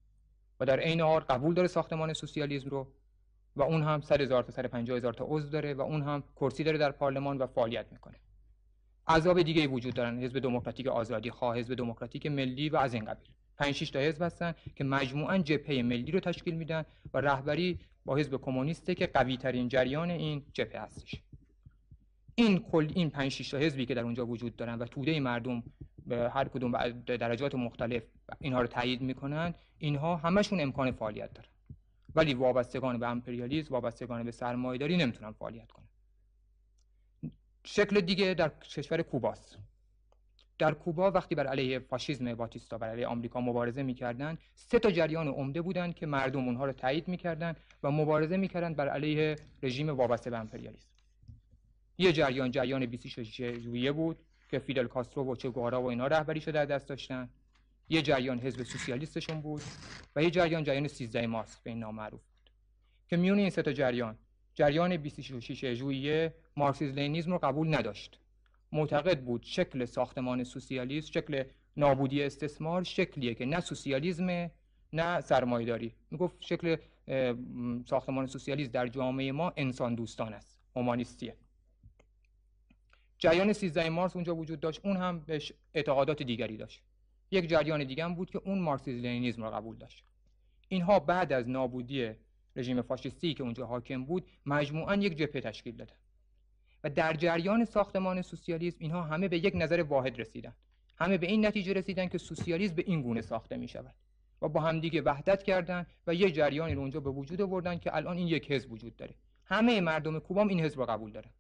[SPEAKER 2] و در عین حال قبول داره ساختمان سوسیالیسم رو. و اون هم 100 هزار تا 150 هزار تا عضو داره و اون هم کرسی داره در پارلمان و فعالیت می‌کنه. احزاب دیگه وجود دارن حزب دموکراتیک آزادی خواه حزب دموکراتیک ملی و از این قبیل. 5 6 تا حزب هستن که مجموعا جبهه ملی رو تشکیل میدن و رهبری با حزب کمونیسته که قوی ترین جریان این جبهه هستش. این کل این 5 6 تا حزبی که در اونجا وجود دارن و توده مردم به هر کدوم درجات مختلف اینها رو تایید می‌کنن اینها همشون امکان فعالیت دارن. ولی وابستگان به امپریالیسم وابستگان به سرمایه‌داری نمی‌تونن فعالیت کنن. شکل دیگه در کشور کوباست. در کوبا وقتی بر علیه فاشیسم باتیستا بر علیه آمریکا مبارزه می‌کردند سه تا جریان عمده بودند که مردم اونها رو تایید می‌کردند و مبارزه می‌کردند بر علیه رژیم وابسته به امپریالیسم. یه جریان جریان 26 ژوئیه بود که فیدل کاسترو و چگوارا و اینا رهبریش در دست داشتن. یه جریان حزب سوسیالیستشون بود و یه جریان جریان 13 مارس به این نام معروف بود. که میون این سه تا جریان جریان 26 ژوئیه مارکسیسم لنینیسم رو قبول نداشت. معتقد بود شکل ساختمان سوسیالیسم شکل نابودی استثمار شکلیه که نه سوسیالیسم نه سرمایه‌داری. می‌گفت شکل ساختمان سوسیالیسم در جامعه ما انسان دوستان است اومانیستیه جریان 13 مارس اونجا وجود داشت اون هم بهش اعتقادات دیگری داشت. یک جریان دیگه هم بود که اون مارکسیسم لنینیسم را قبول داشت. اینها بعد از نابودی رژیم فاشیستی که اونجا حاکم بود مجموعا یک جبهه تشکیل دادن. و در جریان ساختمان سوسیالیسم اینها همه به یک نظر واحد رسیدن. همه به این نتیجه رسیدن که سوسیالیسم به این گونه ساخته می شود و با همدیگه وحدت کردن و یه جریانی رو اونجا به وجود آوردن که الان این یک حزب وجود داره. همه مردم کوبا این حزب رو قبول دارن.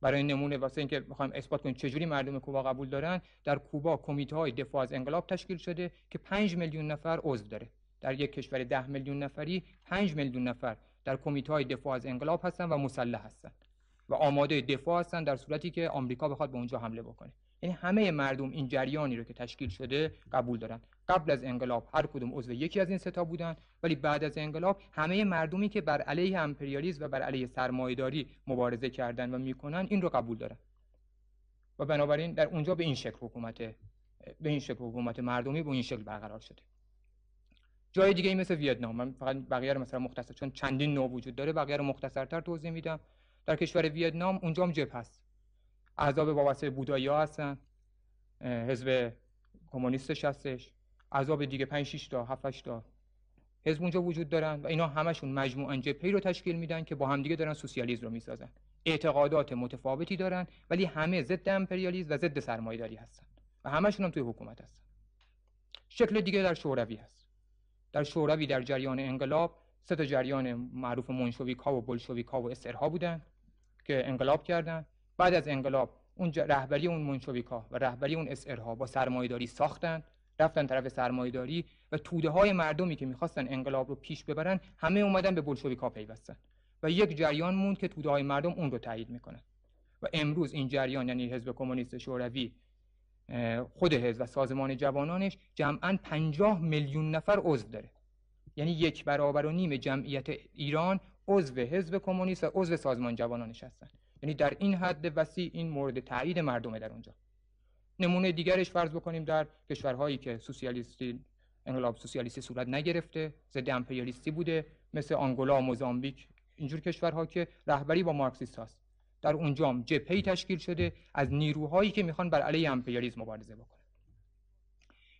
[SPEAKER 2] برای نمونه واسه اینکه بخوایم اثبات کنیم چجوری مردم کوبا قبول دارن در کوبا کمیته های دفاع از انقلاب تشکیل شده که 5 میلیون نفر عضو داره. در یک کشور 10 میلیون نفری 5 میلیون نفر در کمیته های دفاع از انقلاب هستن و مسلح هستن و آماده دفاع هستن در صورتی که آمریکا بخواد به اونجا حمله بکنه. یعنی همه مردم این جریانی رو که تشکیل شده قبول دارن. قبل از انقلاب هر کدوم عضو یکی از این ستا بودن ولی بعد از انقلاب همه مردمی که بر علیه امپریالیسم و بر علیه سرمایه‌داری مبارزه کردن و می‌کنن این رو قبول دارن. و بنابراین در اونجا به این شکل حکومت به این شکل حکومت مردمی به این شکل برقرار شده. جای دیگه ای مثل ویتنام من فقط بقیه رو مثلا مختصر چون چندین نوع وجود داره بقیه رو مختصرتر توضیح میدم. در کشور ویتنام اونجا هم جبهه هست احزاب وابسته بودایی ها هستن حزب کمونیستش هستش. احزاب دیگه 5 6 تا 7 8 تا حزب اونجا وجود دارن و اینا همشون مجموعا جبهه رو تشکیل میدن که با همدیگه دارن سوسیالیسم رو می‌سازن. اعتقادات متفاوتی دارن ولی همه ضد امپریالیسم و ضد سرمایه‌داری هستن و همشون هم توی حکومت هستن. شکل دیگه در شوروی هست. در شوروی در جریان انقلاب سه تا جریان معروف منشویک ها و بلشویک ها و اسرها بودن که انقلاب کردن. بعد از انقلاب اون رهبری اون منشویک ها و رهبری اون اسرها با سرمایه‌داری ساختن. رفتن طرف سرمایه‌داری و توده های مردمی که می‌خواستن انقلاب رو پیش ببرن همه اومدن به بلشویک ها پیوستن و یک جریان موند که توده های مردم اون رو تایید می‌کنن. و امروز این جریان یعنی حزب کمونیست شوروی خود حزب و سازمان جوانانش جمعا 50 میلیون نفر عضو داره. یعنی یک برابر و نیم جمعیت ایران عضو حزب کمونیست و عضو سازمان جوانانش هستن. یعنی در این حد وسیع این مورد تایید مردمه در اونجا. نمونه دیگرش فرض بکنیم در کشورهایی که سوسیالیستی انقلاب سوسیالیستی صورت نگرفته ضد امپریالیستی بوده مثل آنگولا موزامبیک اینجور کشورها که رهبری با مارکسیست هست. در اونجا جبهه‌ای تشکیل شده از نیروهایی که می‌خوان بر علیه امپریالیسم مبارزه بکنن.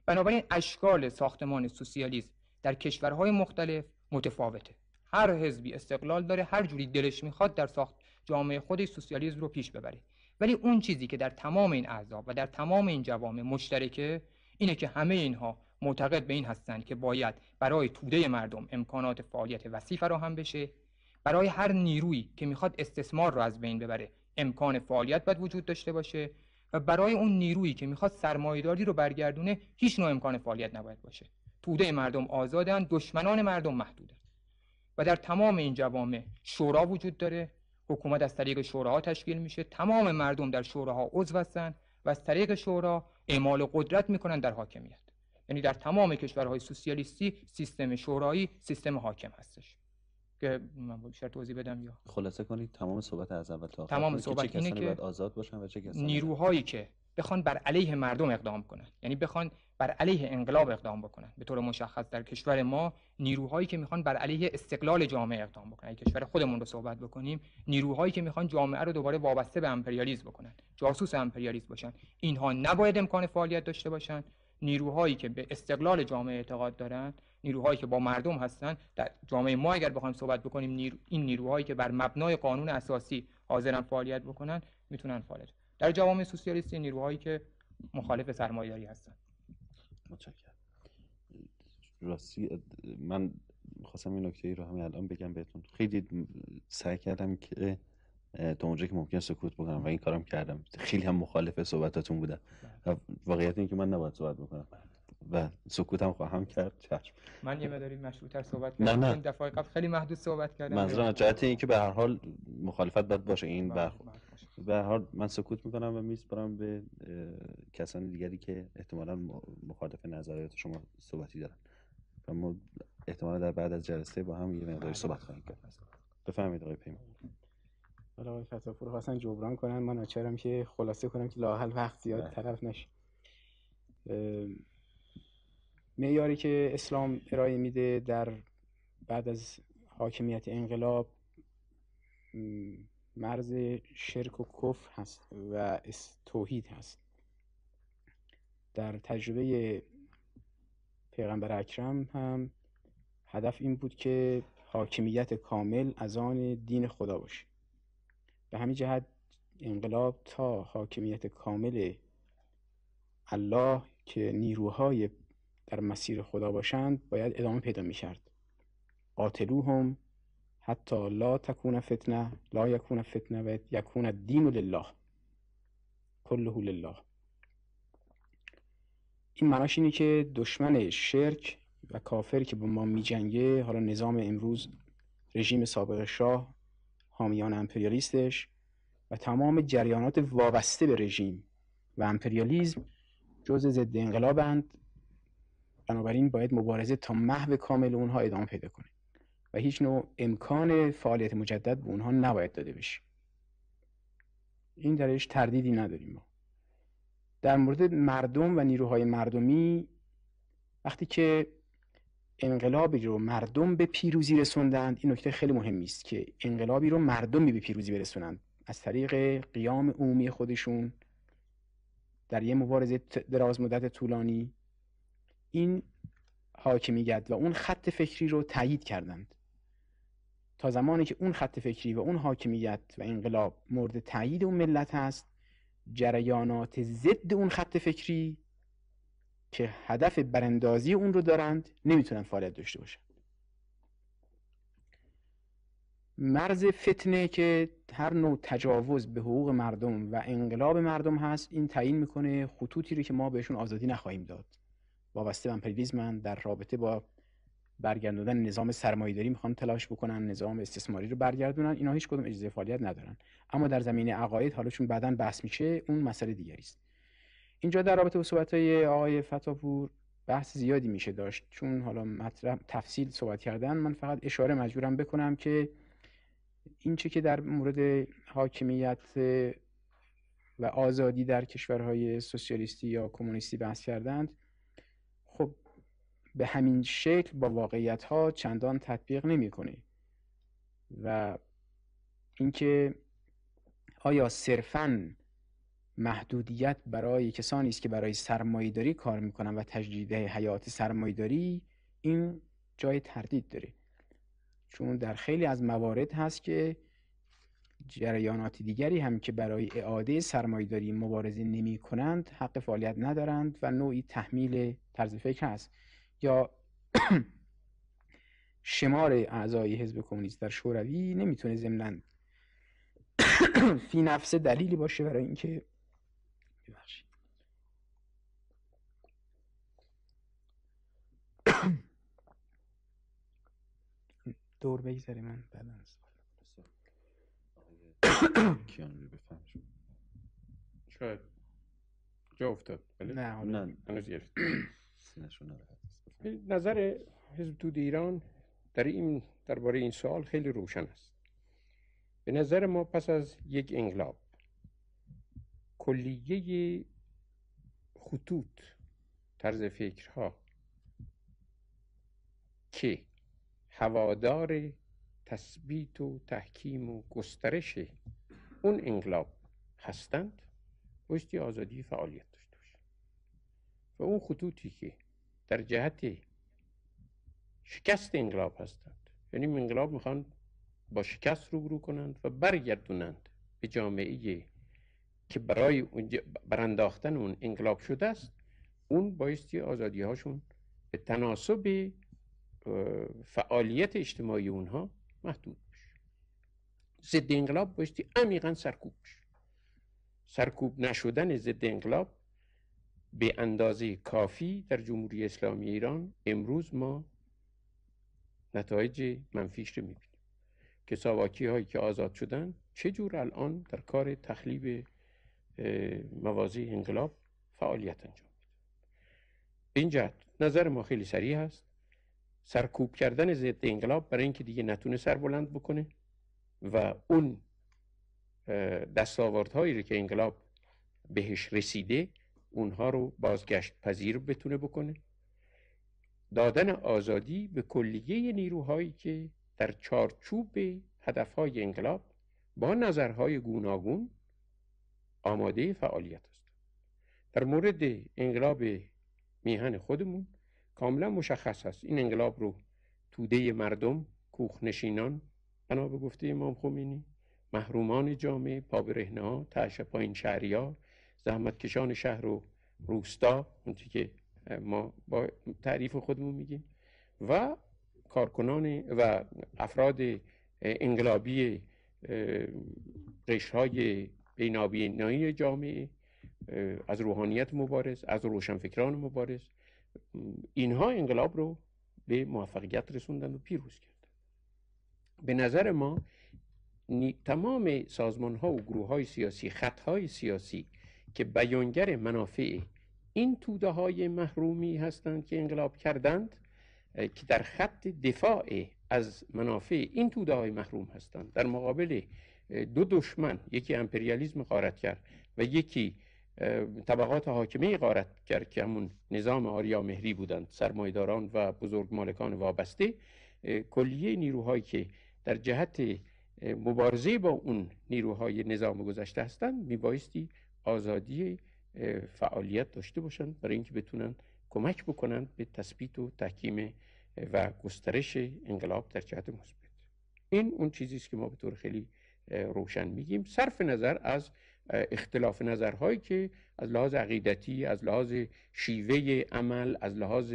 [SPEAKER 2] بنابراین اشکال ساختمان سوسیالیسم در کشورهای مختلف متفاوته. هر حزبی استقلال داره هر جوری دلش می‌خواد در ساخت جامعه خودش سوسیالیسم رو پیش ببره. ولی اون چیزی که در تمام این احزاب و در تمام این جوامع مشترکه اینه که همه اینها معتقد به این هستند که باید برای توده مردم امکانات فعالیت وسیع فراهم بشه. برای هر نیرویی که می‌خواد استثمار رو از بین ببره امکان فعالیت باید وجود داشته باشه و برای اون نیرویی که می‌خواد سرمایهداری رو برگردونه هیچ نوع امکان فعالیت نباید باشه. توده مردم آزادن دشمنان مردم محدودن. و در تمام این جوامع شورا وجود داره. حکومت از طریق شوراها تشکیل میشه. تمام مردم در شوراها عضو هستن و از طریق شورا اعمال قدرت می‌کنن در حاکمیت. یعنی در تمام کشورهای سوسیالیستی سیستم شورایی سیستم حاکم هستش. که من بیشتر توضیح بدم یا؟
[SPEAKER 6] خلاصه کنید تمام صحبت از اول تا
[SPEAKER 2] تمام صحبت اینه که
[SPEAKER 6] آزاد باشن و چه کسانی
[SPEAKER 2] نیروهایی که بخوان بر علیه مردم اقدام کنن. یعنی بخوان بر علیه انقلاب اقدام بکنن. به طور مشخص در کشور ما نیروهایی که می‌خوان بر علیه استقلال جامعه اقدام بکنن. کشور خودمون رو صحبت بکنیم نیروهایی که می‌خوان جامعه رو دوباره وابسته به امپریالیسم بکنن. جاسوس امپریالیسم باشن. اینها نباید امکان فعالیت داشته باشن. نیروهایی که به استقلال جامعه اعتقاد دارن نیروهایی که با مردم هستن در جامعه ما اگر بخوایم صحبت بکنیم این نیروهایی که بر مبنای قانون اساسی حاضرن فعالیت بکنن می‌تونن فعالیت در جوامع سوسیالیستی نیروهایی که مخالف سرمایه‌داری هستن
[SPEAKER 6] متشکرم. راستی من خواستم این نکته ای رو همین الان بگم بهتون. خیلی سعی کردم که تا اونجا که ممکن سکوت بکنم و این کارم کردم. خیلی هم مخالف صحبتاتون بودم. واقعیت این که من نباید صحبت بکنم. و سکوت هم خواهم کرد. چشم.
[SPEAKER 2] من یه مداری مشروطتر صحبت کردم.
[SPEAKER 6] نه. نه
[SPEAKER 2] این دفعه قبل خیلی محدود صحبت کردم.
[SPEAKER 6] منظورم جهت این که به هر حال مخالفت باید باشه. این بر به هر حال من سکوت می‌کنم و میسپارم به کسان دیگری که احتمالا مخالف نظریات شما صحبتی دارن. و ما احتمالا در بعد از جلسه با هم یه مقداری صحبت خواهیم کرد. بفهمید آقای پیمان.
[SPEAKER 5] حالا آقای فتاپور خواستن جبران کنن من ناچارم که خلاصه کنم که لاحل وقت زیاد طرف نشه. معیاری که اسلام ارائه میده در بعد از حاکمیت انقلاب مرز شرک و کفر هست و توحید هست. در تجربه پیغمبر اکرم هم هدف این بود که حاکمیت کامل از آن دین خدا باشه. به همین جهت انقلاب تا حاکمیت کامل الله که نیروهای در مسیر خدا باشند باید ادامه پیدا می کرد قاتلوهم حتی لا تکون فتنه لا یکون فتنه و یکون الدین لله. کله لله. این معناش اینه که دشمن شرک و کافر که با ما می جنگه حالا نظام امروز رژیم سابق شاه حامیان امپریالیستش و تمام جریانات وابسته به رژیم و امپریالیزم جز ضد انقلابند. بنابراین باید مبارزه تا محو کامل اونها ادامه پیدا کنه. و هیچ نوع امکان فعالیت مجدد به اونها نباید داده بشه این درش تردیدی نداریم ما. در مورد مردم و نیروهای مردمی وقتی که انقلابی رو مردم به پیروزی رسوندند این نکته خیلی مهمی است که انقلابی رو مردمی به پیروزی برسونند. از طریق قیام عمومی خودشون در یه مبارزه دراز مدت طولانی این حاکمیت و اون خط فکری رو تایید کردند. تا زمانی که اون خط فکری و اون حاکمیت و انقلاب مورد تایید اون ملت هست جریانات ضد اون خط فکری که هدف براندازی اون رو دارند نمی‌تونن فعالیت داشته باشن. مرز فتنه که هر نوع تجاوز به حقوق مردم و انقلاب مردم هست این تعیین می‌کنه خطوطی رو که ما بهشون آزادی نخواهیم داد. وابسته من در رابطه با برگردوندن نظام سرمایه‌داری می‌خوان تلاش بکنن نظام استثماری رو برگردونن اینا هیچ کدوم اجازه فعالیت ندارن. اما در زمینه عقاید حالا چون بعدا بحث میشه اون مسئله دیگری است. اینجا در رابطه با صحبت های آقای فتاپور بحث زیادی میشه داشت. چون حالا مطلب تفصیل صحبت کردن من فقط اشاره مجبورم بکنم که این چه که در مورد حاکمیت و آزادی در کشورهای سوسیالیستی یا کمونیستی بحث کردند به همین شکل با واقعیت ها چندان تطبیق نمی‌کنه و اینکه آیا صرفا محدودیت برای کسانی است که برای سرمایه‌داری کار می‌کنن و تجدید حیات سرمایه‌داری این جای تردید داره. چون در خیلی از موارد هست که جریانات دیگری هم که برای اعاده سرمایه‌داری مبارزه نمی کنند حق فعالیت ندارند و نوعی تحمیل طرز فکر هست. یا شمار اعضای حزب کمونیست در شوروی نمی‌تونه ضمن فی نفس دلیلی باشه برای اینکه ببخشید. دور بگذاری من
[SPEAKER 6] بفهم
[SPEAKER 4] شاید جا افتاد
[SPEAKER 5] نه
[SPEAKER 6] نه
[SPEAKER 4] هنوز گرفت.
[SPEAKER 6] سینشون
[SPEAKER 4] نظر حزب توده ایران در این درباره این سوال خیلی روشن است. به نظر ما پس از یک انقلاب کلیه خطوط طرز فکرها که هوادار تثبیت و تحکیم و گسترش اون انقلاب هستند بایستی آزادی فعالیت داشته باشند و اون خطوطی که در جهت شکست انقلاب هستند. یعنی انقلاب می‌خوان با شکست روبرو کنند و برگردونند به جامعه که برای برانداختن اون انقلاب شده است. اون بایستی آزادی هاشون به تناسب فعالیت اجتماعی اونها محدود بشه. ضد انقلاب بایستی عمیقا سرکوب بشه. سرکوب نشدن ضد انقلاب به اندازه کافی در جمهوری اسلامی ایران امروز ما نتایج منفیش رو می‌بینیم. که ساواکی هایی که آزاد شدن چجور الان در کار تخلیب موازی انقلاب فعالیت انجام این جهت نظر ما خیلی سریع هست. سرکوب کردن ضد انقلاب برای اینکه دیگه نتونه سر بلند بکنه و اون دستاوردهایی که انقلاب بهش رسیده اونها رو بازگشت پذیر بتونه بکنه. دادن آزادی به کلیه نیروهایی که در چارچوب هدفهای انقلاب با نظرهای گوناگون آماده فعالیت است. در مورد انقلاب میهن خودمون کاملا مشخص است. این انقلاب رو توده مردم کوخنشینان بنا به گفته امام خمینی محرومان جامعه پابرهنه ها تعش پایین شهریا زحمتکشان شهر و روستا اونتی که ما با تعریف خودمون میگیم. و کارکنان و افراد انقلابی قشرهای بینابینایی جامعه از روحانیت مبارز از روشنفکران مبارز اینها انقلاب رو به موفقیت رسوندن و پیروز کردن. به نظر ما تمام سازمان ها و گروه های سیاسی خط های سیاسی که بیانگر منافع این توده های محرومی هستند که انقلاب کردند که در خط دفاع از منافع این توده های محروم هستند. در مقابل دو دشمن یکی امپریالیزم غارت کرد و یکی طبقات حاکمه غارت کرد که همون نظام آریا مهری بودند سرمایداران و بزرگ مالکان وابسته. کلیه نیروهایی که در جهت مبارزه با اون نیروهای نظام گذشته هستند میبایستی آزادی فعالیت داشته باشند برای اینکه بتونن کمک بکنند به تثبیت و تحکیم و گسترش انقلاب در جهت مثبت. این اون چیزی است که ما به طور خیلی روشن میگیم. صرف نظر از اختلاف نظرهایی که از لحاظ عقیدتی از لحاظ شیوه عمل از لحاظ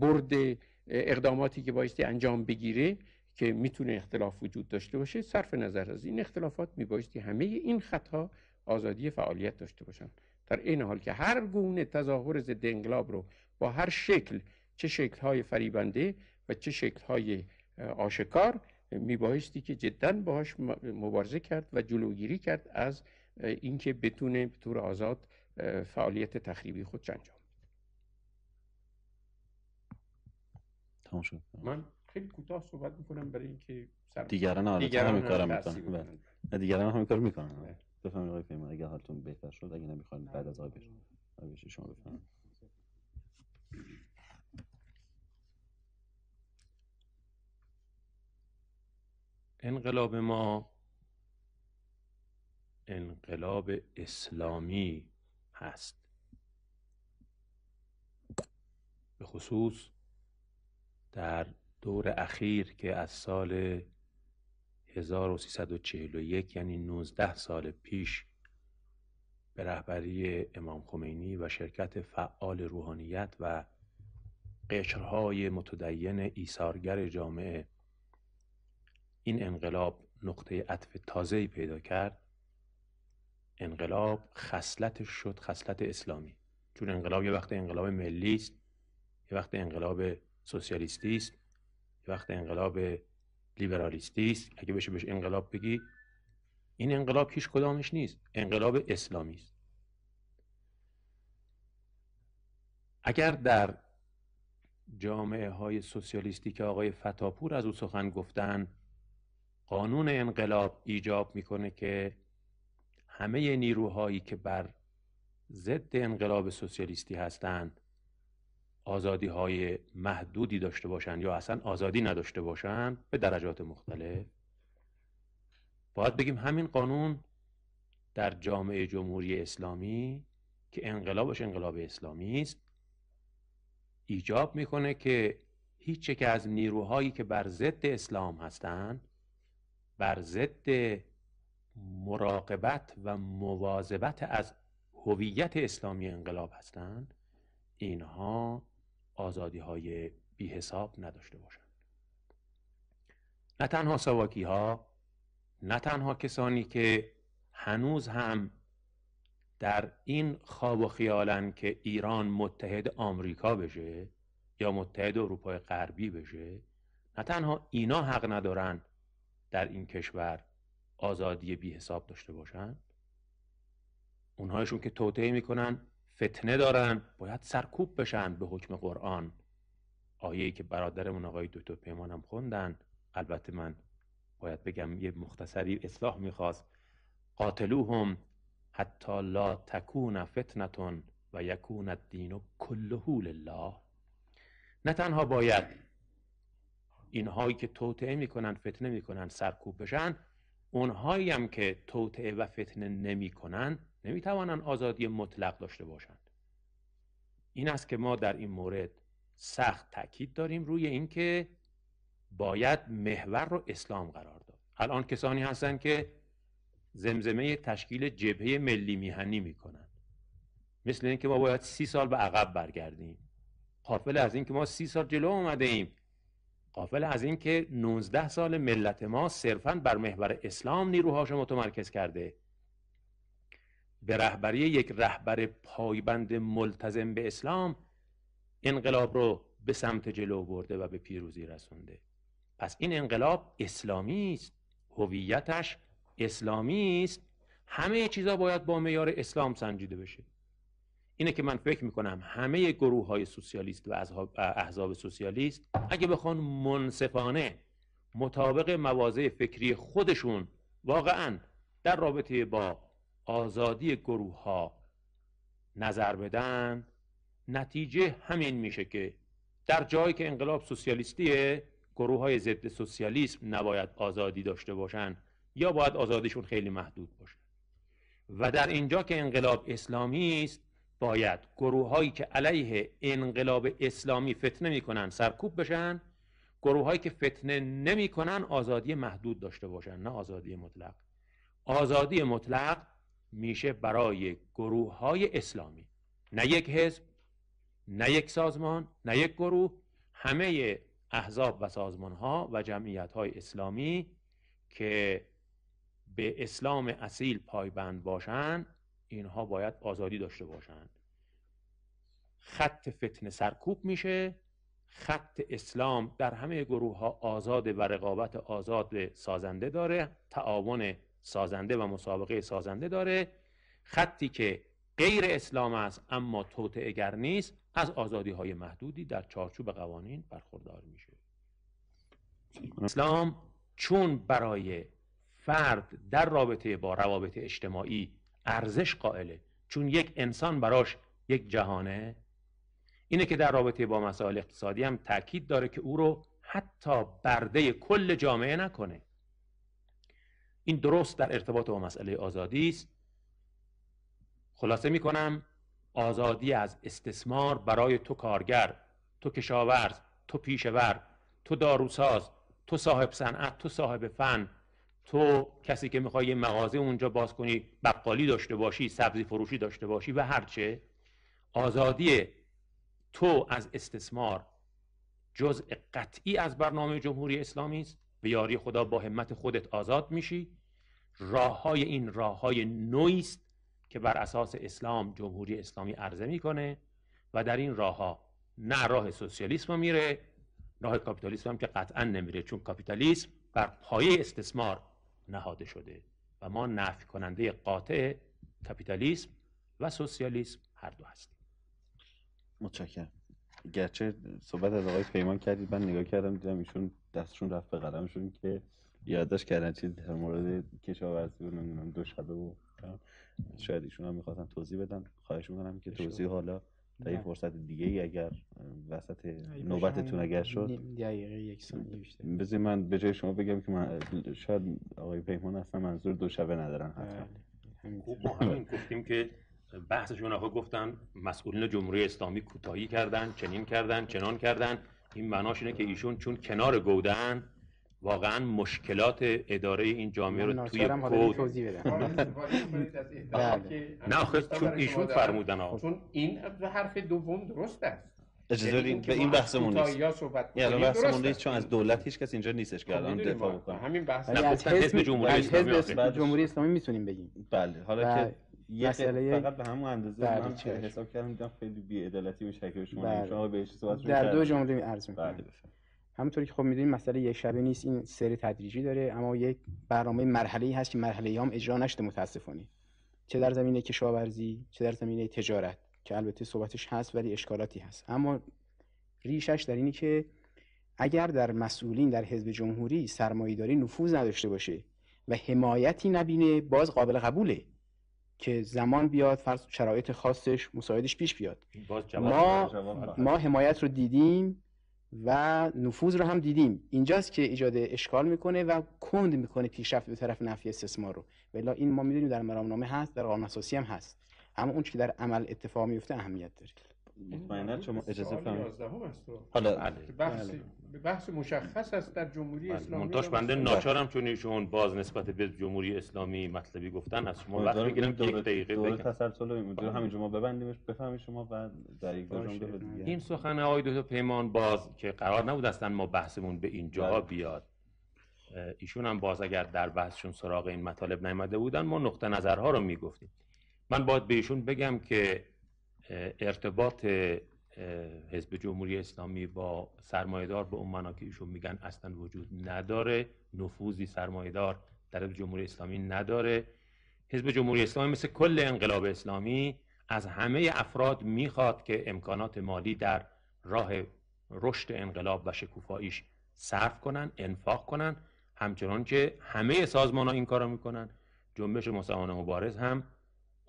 [SPEAKER 4] برد اقداماتی که بایستی انجام بگیره که می‌تونه اختلاف وجود داشته باشه صرف نظر از این اختلافات میبایستی همه این خطها آزادی فعالیت داشته باشن در این حال که هر گونه تظاهر ضد انقلاب رو با هر شکل چه شکل‌های فریبنده و چه شکل‌های آشکار میبایستی که جدا باهاش مبارزه کرد و جلوگیری کرد از اینکه بتونه به طور آزاد فعالیت تخریبی خود انجام
[SPEAKER 6] تمام شد
[SPEAKER 4] من خیلی کوتاه صحبت می‌کنم برای اینکه.
[SPEAKER 6] دیگران آره
[SPEAKER 4] دیگران
[SPEAKER 6] همین کارم می‌کنن بله. دیگران همین کار می‌کنن بله. بفهمید آقای پیمان اگه حالتون بهتر شد اگه نمی‌خواین بعد از آقای بشه شما بفهمید
[SPEAKER 3] انقلاب ما انقلاب اسلامی هست. به خصوص در دور اخیر که از سال 1341 یعنی 19 سال پیش به رهبری امام خمینی و شرکت فعال روحانیت و قشرهای متدین ایثارگر جامعه این انقلاب نقطه عطف تازه‌ای پیدا کرد. انقلاب خصلتش شد خصلت اسلامی. چون انقلاب یه وقت انقلاب ملی است یه وقت انقلاب سوسیالیستی است یه وقت انقلاب لیبرالیستی است اگه بشه بهش انقلاب بگی این انقلاب هیچ کدامش نیست. انقلاب اسلامی است. اگر در جامعه های سوسیالیستی که آقای فتاپور از او سخن گفتن قانون انقلاب ایجاب می‌کنه که همه نیروهایی که بر ضد انقلاب سوسیالیستی هستند آزادی های محدودی داشته باشند یا اصلا آزادی نداشته باشند به درجات مختلف؟ باید بگیم همین قانون در جامعه جمهوری اسلامی که انقلابش انقلاب اسلامی است ایجاب می‌کنه که هیچ که از نیروهایی که بر ضد اسلام هستند بر ضد مراقبت و مواظبت از هویت اسلامی انقلاب هستند اینها آزادی های بی حساب نداشته باشند. نه تنها سواکی ها نه تنها کسانی که هنوز هم در این خواب و خیالن که ایران متحد آمریکا بشه یا متحد اروپای غربی بشه نه تنها اینا حق ندارن در این کشور آزادی بی حساب داشته باشن اونهایشون که توطعه می‌کنن فتنه دارن باید سرکوب بشن به حکم قرآن. آیه که برادرمون آقای دکتر پیمانم خوندن البته من باید بگم یه مختصری اصلاح می‌خواست. قاتلوهم حتی لا تکون فتنتون و یکون الدین کله لله. نه تنها باید اینهایی که توطعه می‌کنن فتنه می‌کنن سرکوب بشن اونهایی هم که توطعه و فتنه نمی‌کنن نمی‌توانن آزادی مطلق داشته باشند. این است که ما در این مورد سخت تاکید داریم روی اینکه باید محور رو اسلام قرار داد. الان کسانی هستن که زمزمه تشکیل جبهه ملی میهنی می‌کنن مثل اینکه ما باید سی سال به عقب برگردیم. قافل از اینکه ما سی سال جلو آمده ایم قافل از اینکه 19 سال ملت ما صرفا بر محور اسلام نیروهاش متمرکز کرده. به رهبری یک رهبر پایبند ملتزم به اسلام انقلاب رو به سمت جلو برده و به پیروزی رسونده. پس این انقلاب اسلامی است هویتش اسلامی است. همه چیزا باید با معیار اسلام سنجیده بشه. اینه که من فکر می‌کنم همه گروه های سوسیالیست و احزاب سوسیالیست اگه بخوان منصفانه مطابق مواضع فکری خودشون واقعا در رابطه با آزادی گروه ها نظر بدن نتیجه همین میشه که در جایی که انقلاب سوسیالیستیه گروه های ضد سوسیالیسم نباید آزادی داشته باشن یا باید آزادیشون خیلی محدود باشه. و در اینجا که انقلاب اسلامی است باید گروه هایی که علیه انقلاب اسلامی فتنه می‌کنن سرکوب بشن گروه هایی که فتنه نمی‌کنن آزادی محدود داشته باشن نه آزادی مطلق. آزادی مطلق میشه برای گروه های اسلامی. نه یک حزب نه یک سازمان نه یک گروه همه احزاب و سازمان ها و جمعیت های اسلامی که به اسلام اصیل پایبند باشند اینها باید آزادی داشته باشند. خط فتنه سرکوب میشه خط اسلام در همه گروه ها آزاد و رقابت آزاد سازنده داره تعاون سازنده و مسابقه سازنده داره. خطی که غیر اسلام است اما توطعه نیست از آزادی های محدودی در چارچوب قوانین برخوردار میشه. اسلام چون برای فرد در رابطه با روابط اجتماعی ارزش قائله چون یک انسان براش یک جهانه اینه که در رابطه با مسائل اقتصادی هم تاکید داره که او رو حتی برده کل جامعه نکنه. این درست در ارتباط با مسئله آزادی است. خلاصه می‌کنم آزادی از استثمار برای تو کارگر تو کشاورز تو پیشور تو داروساز تو صاحب صنعت تو صاحب فن تو کسی که می‌خوای یه مغازه اونجا باز کنی بقالی داشته باشی سبزی فروشی داشته باشی و هرچه آزادی تو از استثمار جزء قطعی از برنامه جمهوری اسلامی است. به یاری خدا با همت خودت آزاد میشی. راه های این راه های نوعی است که بر اساس اسلام جمهوری اسلامی عرضه می‌کنه و در این راه ها نه راه سوسیالیسم میره راه کاپیتالیسم هم که قطعا نمیره چون کاپیتالیسم بر پایه استثمار نهاده شده و ما نفی کننده قاطع کاپیتالیسم و سوسیالیسم هر دو هستیم.
[SPEAKER 6] متشکرم. گرچه صحبت از آقای پیمان کردید من نگاه کردم دیدم ایشون دستشون رفت به قلمشون که یادداشت کردن چیز در مورد کشاورزی و نمی‌دونم دو شبه و شاید ایشون هم می‌خواستن توضیح بدن. خواهش می‌کنم که توضیح حالا در یک فرصت دیگه ای اگر وسط نوبتتون اگر شد.
[SPEAKER 5] دقیقه یک ثانیه بیشتر.
[SPEAKER 6] من به جای شما بگم که من شاید آقای پیمان اصلا منظور دو شبه ندارن حتما.
[SPEAKER 5] بله.
[SPEAKER 3] خوب ما همین گفتیم که بحثشون آقا گفتن مسئولین جمهوری اسلامی کوتاهی کردن چنین کردن چنان کردن. این معناش اینه که ایشون چون کنار گودن واقعا مشکلات اداره این جامعه رو توی کود
[SPEAKER 5] توضیح بدم.
[SPEAKER 3] نه آخه چون ایشون فرمودن آقا.
[SPEAKER 4] چون این حرف دوم درست است.
[SPEAKER 6] اجازه بدین به این بحثمون نیست. یعنی بحثمون نیست چون از دولت هیچ کس اینجا نیستش که الان دفاع بکنه
[SPEAKER 4] همین بحث
[SPEAKER 5] از
[SPEAKER 3] گفتن حزب جمهوری اسلامی
[SPEAKER 5] حزب. جمهوری اسلامی می‌تونیم بگیم.
[SPEAKER 6] بله حالا
[SPEAKER 5] بله.
[SPEAKER 6] که یه
[SPEAKER 5] مسئله-
[SPEAKER 6] فقط به همون اندازه
[SPEAKER 5] بله،
[SPEAKER 6] من. حساب کردم دیدم خیلی بی‌عدالتی میشه که شما
[SPEAKER 5] بله.
[SPEAKER 6] شما بهش صحبت
[SPEAKER 5] در دو جمله عرض
[SPEAKER 6] بله
[SPEAKER 5] می‌کنم
[SPEAKER 6] بفرمایید.
[SPEAKER 5] همونطوری که خب می‌دونیم مسئله یک شبه نیست این سری تدریجی داره اما یک برنامه مرحله ای هست که مرحله هم اجرا نشده متاسفانه. چه در زمینه کشاورزی چه در زمینه تجارت که البته صحبتش هست ولی اشکالاتی هست. اما ریشش در اینی که اگر در مسئولین در حزب جمهوری سرمایه‌داری نفوذ نداشته باشه و حمایتی نبینه باز قابل قبوله. که زمان بیاد فرض شرایط خاصش مساعدش پیش بیاد. ما ما حمایت رو دیدیم و نفوذ رو هم دیدیم. اینجاست که ایجاد اشکال می‌کنه و کند می‌کنه پیشرفت به طرف نفی استثمار رو. ولی این ما می‌دونیم در مرامنامه هست در قانون اساسی هم هست. اما اون که در عمل اتفاق میفته اهمیت داره.
[SPEAKER 6] مطمئنا شما اجازه بفرمایید
[SPEAKER 4] 11 است تو.
[SPEAKER 6] حالا
[SPEAKER 3] بله.
[SPEAKER 4] بحث بحث مشخص است در جمهوری
[SPEAKER 3] بله.
[SPEAKER 4] اسلامی
[SPEAKER 3] منتاش بنده ناچارم چون ایشون باز نسبت به جمهوری اسلامی مطلبی گفتن از شما وقت می‌گیرم یک دقیقه بگم
[SPEAKER 6] تسلسل اینجا همینجا ما ببندیمش بفهمید شما و در یک. جمله دیگه
[SPEAKER 3] این سخن آقای دکتر پیمان باز که قرار نبود اصلا ما بحثمون به این جاها
[SPEAKER 6] بله.
[SPEAKER 3] بیاد ایشون هم باز اگر در بحثشون سراغ این مطالب نیامده بودن ما نقطه نظرها رو می‌گفتیم من باید به ایشون بگم که ارتباط حزب جمهوری اسلامی با سرمایهدار به اون معنا که ایشون میگن اصلا وجود نداره. نفوذی سرمایهدار در حزب جمهوری اسلامی نداره. حزب جمهوری اسلامی مثل کل انقلاب اسلامی از همه افراد می‌خواد که امکانات مالی در راه رشد انقلاب و شکوفاییش صرف کنن انفاق کنن. همچنان که همه سازمان ها این کارو می‌کنن. جنبش مسلمان مبارز هم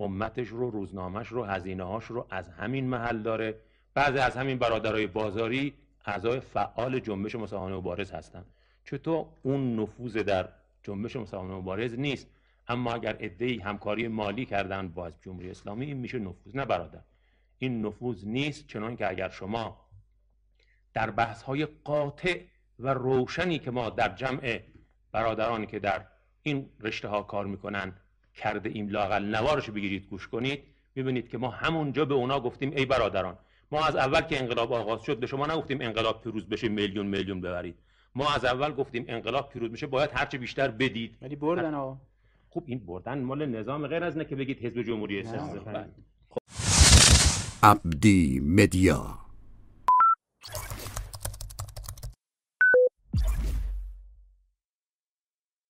[SPEAKER 3] امتش رو روزنامهش رو هزینه هاش رو از همین محل داره. بعضی از همین برادرای بازاری اعضای فعال جنبش مسلمان مبارز هستن. چطور اون نفوذ در جنبش مسلمان مبارز نیست؟ اما اگر عده‌ای همکاری مالی کردن با جمهوری اسلامی این میشه نفوذ. نه برادر این نفوذ نیست چنان که اگر شما در بحث های قاطع و روشنی که ما در جمع برادرانی که در این رشته ها کار می‌کنن کرده ایم لاقل نوارش بگیرید گوش کنید. می‌بینید که ما همونجا به اونا گفتیم ای برادران ما از اول که انقلاب آغاز شد به شما نگفتیم انقلاب پیروز بشه میلیون میلیون ببرید. ما از اول گفتیم انقلاب پیروز میشه باید هرچه بیشتر بدید.
[SPEAKER 5] ولی بردن ها
[SPEAKER 3] خب این بردن مال نظام غیر از نه که بگید حزب جمهوری اسلامی.
[SPEAKER 7] عبدی مدیا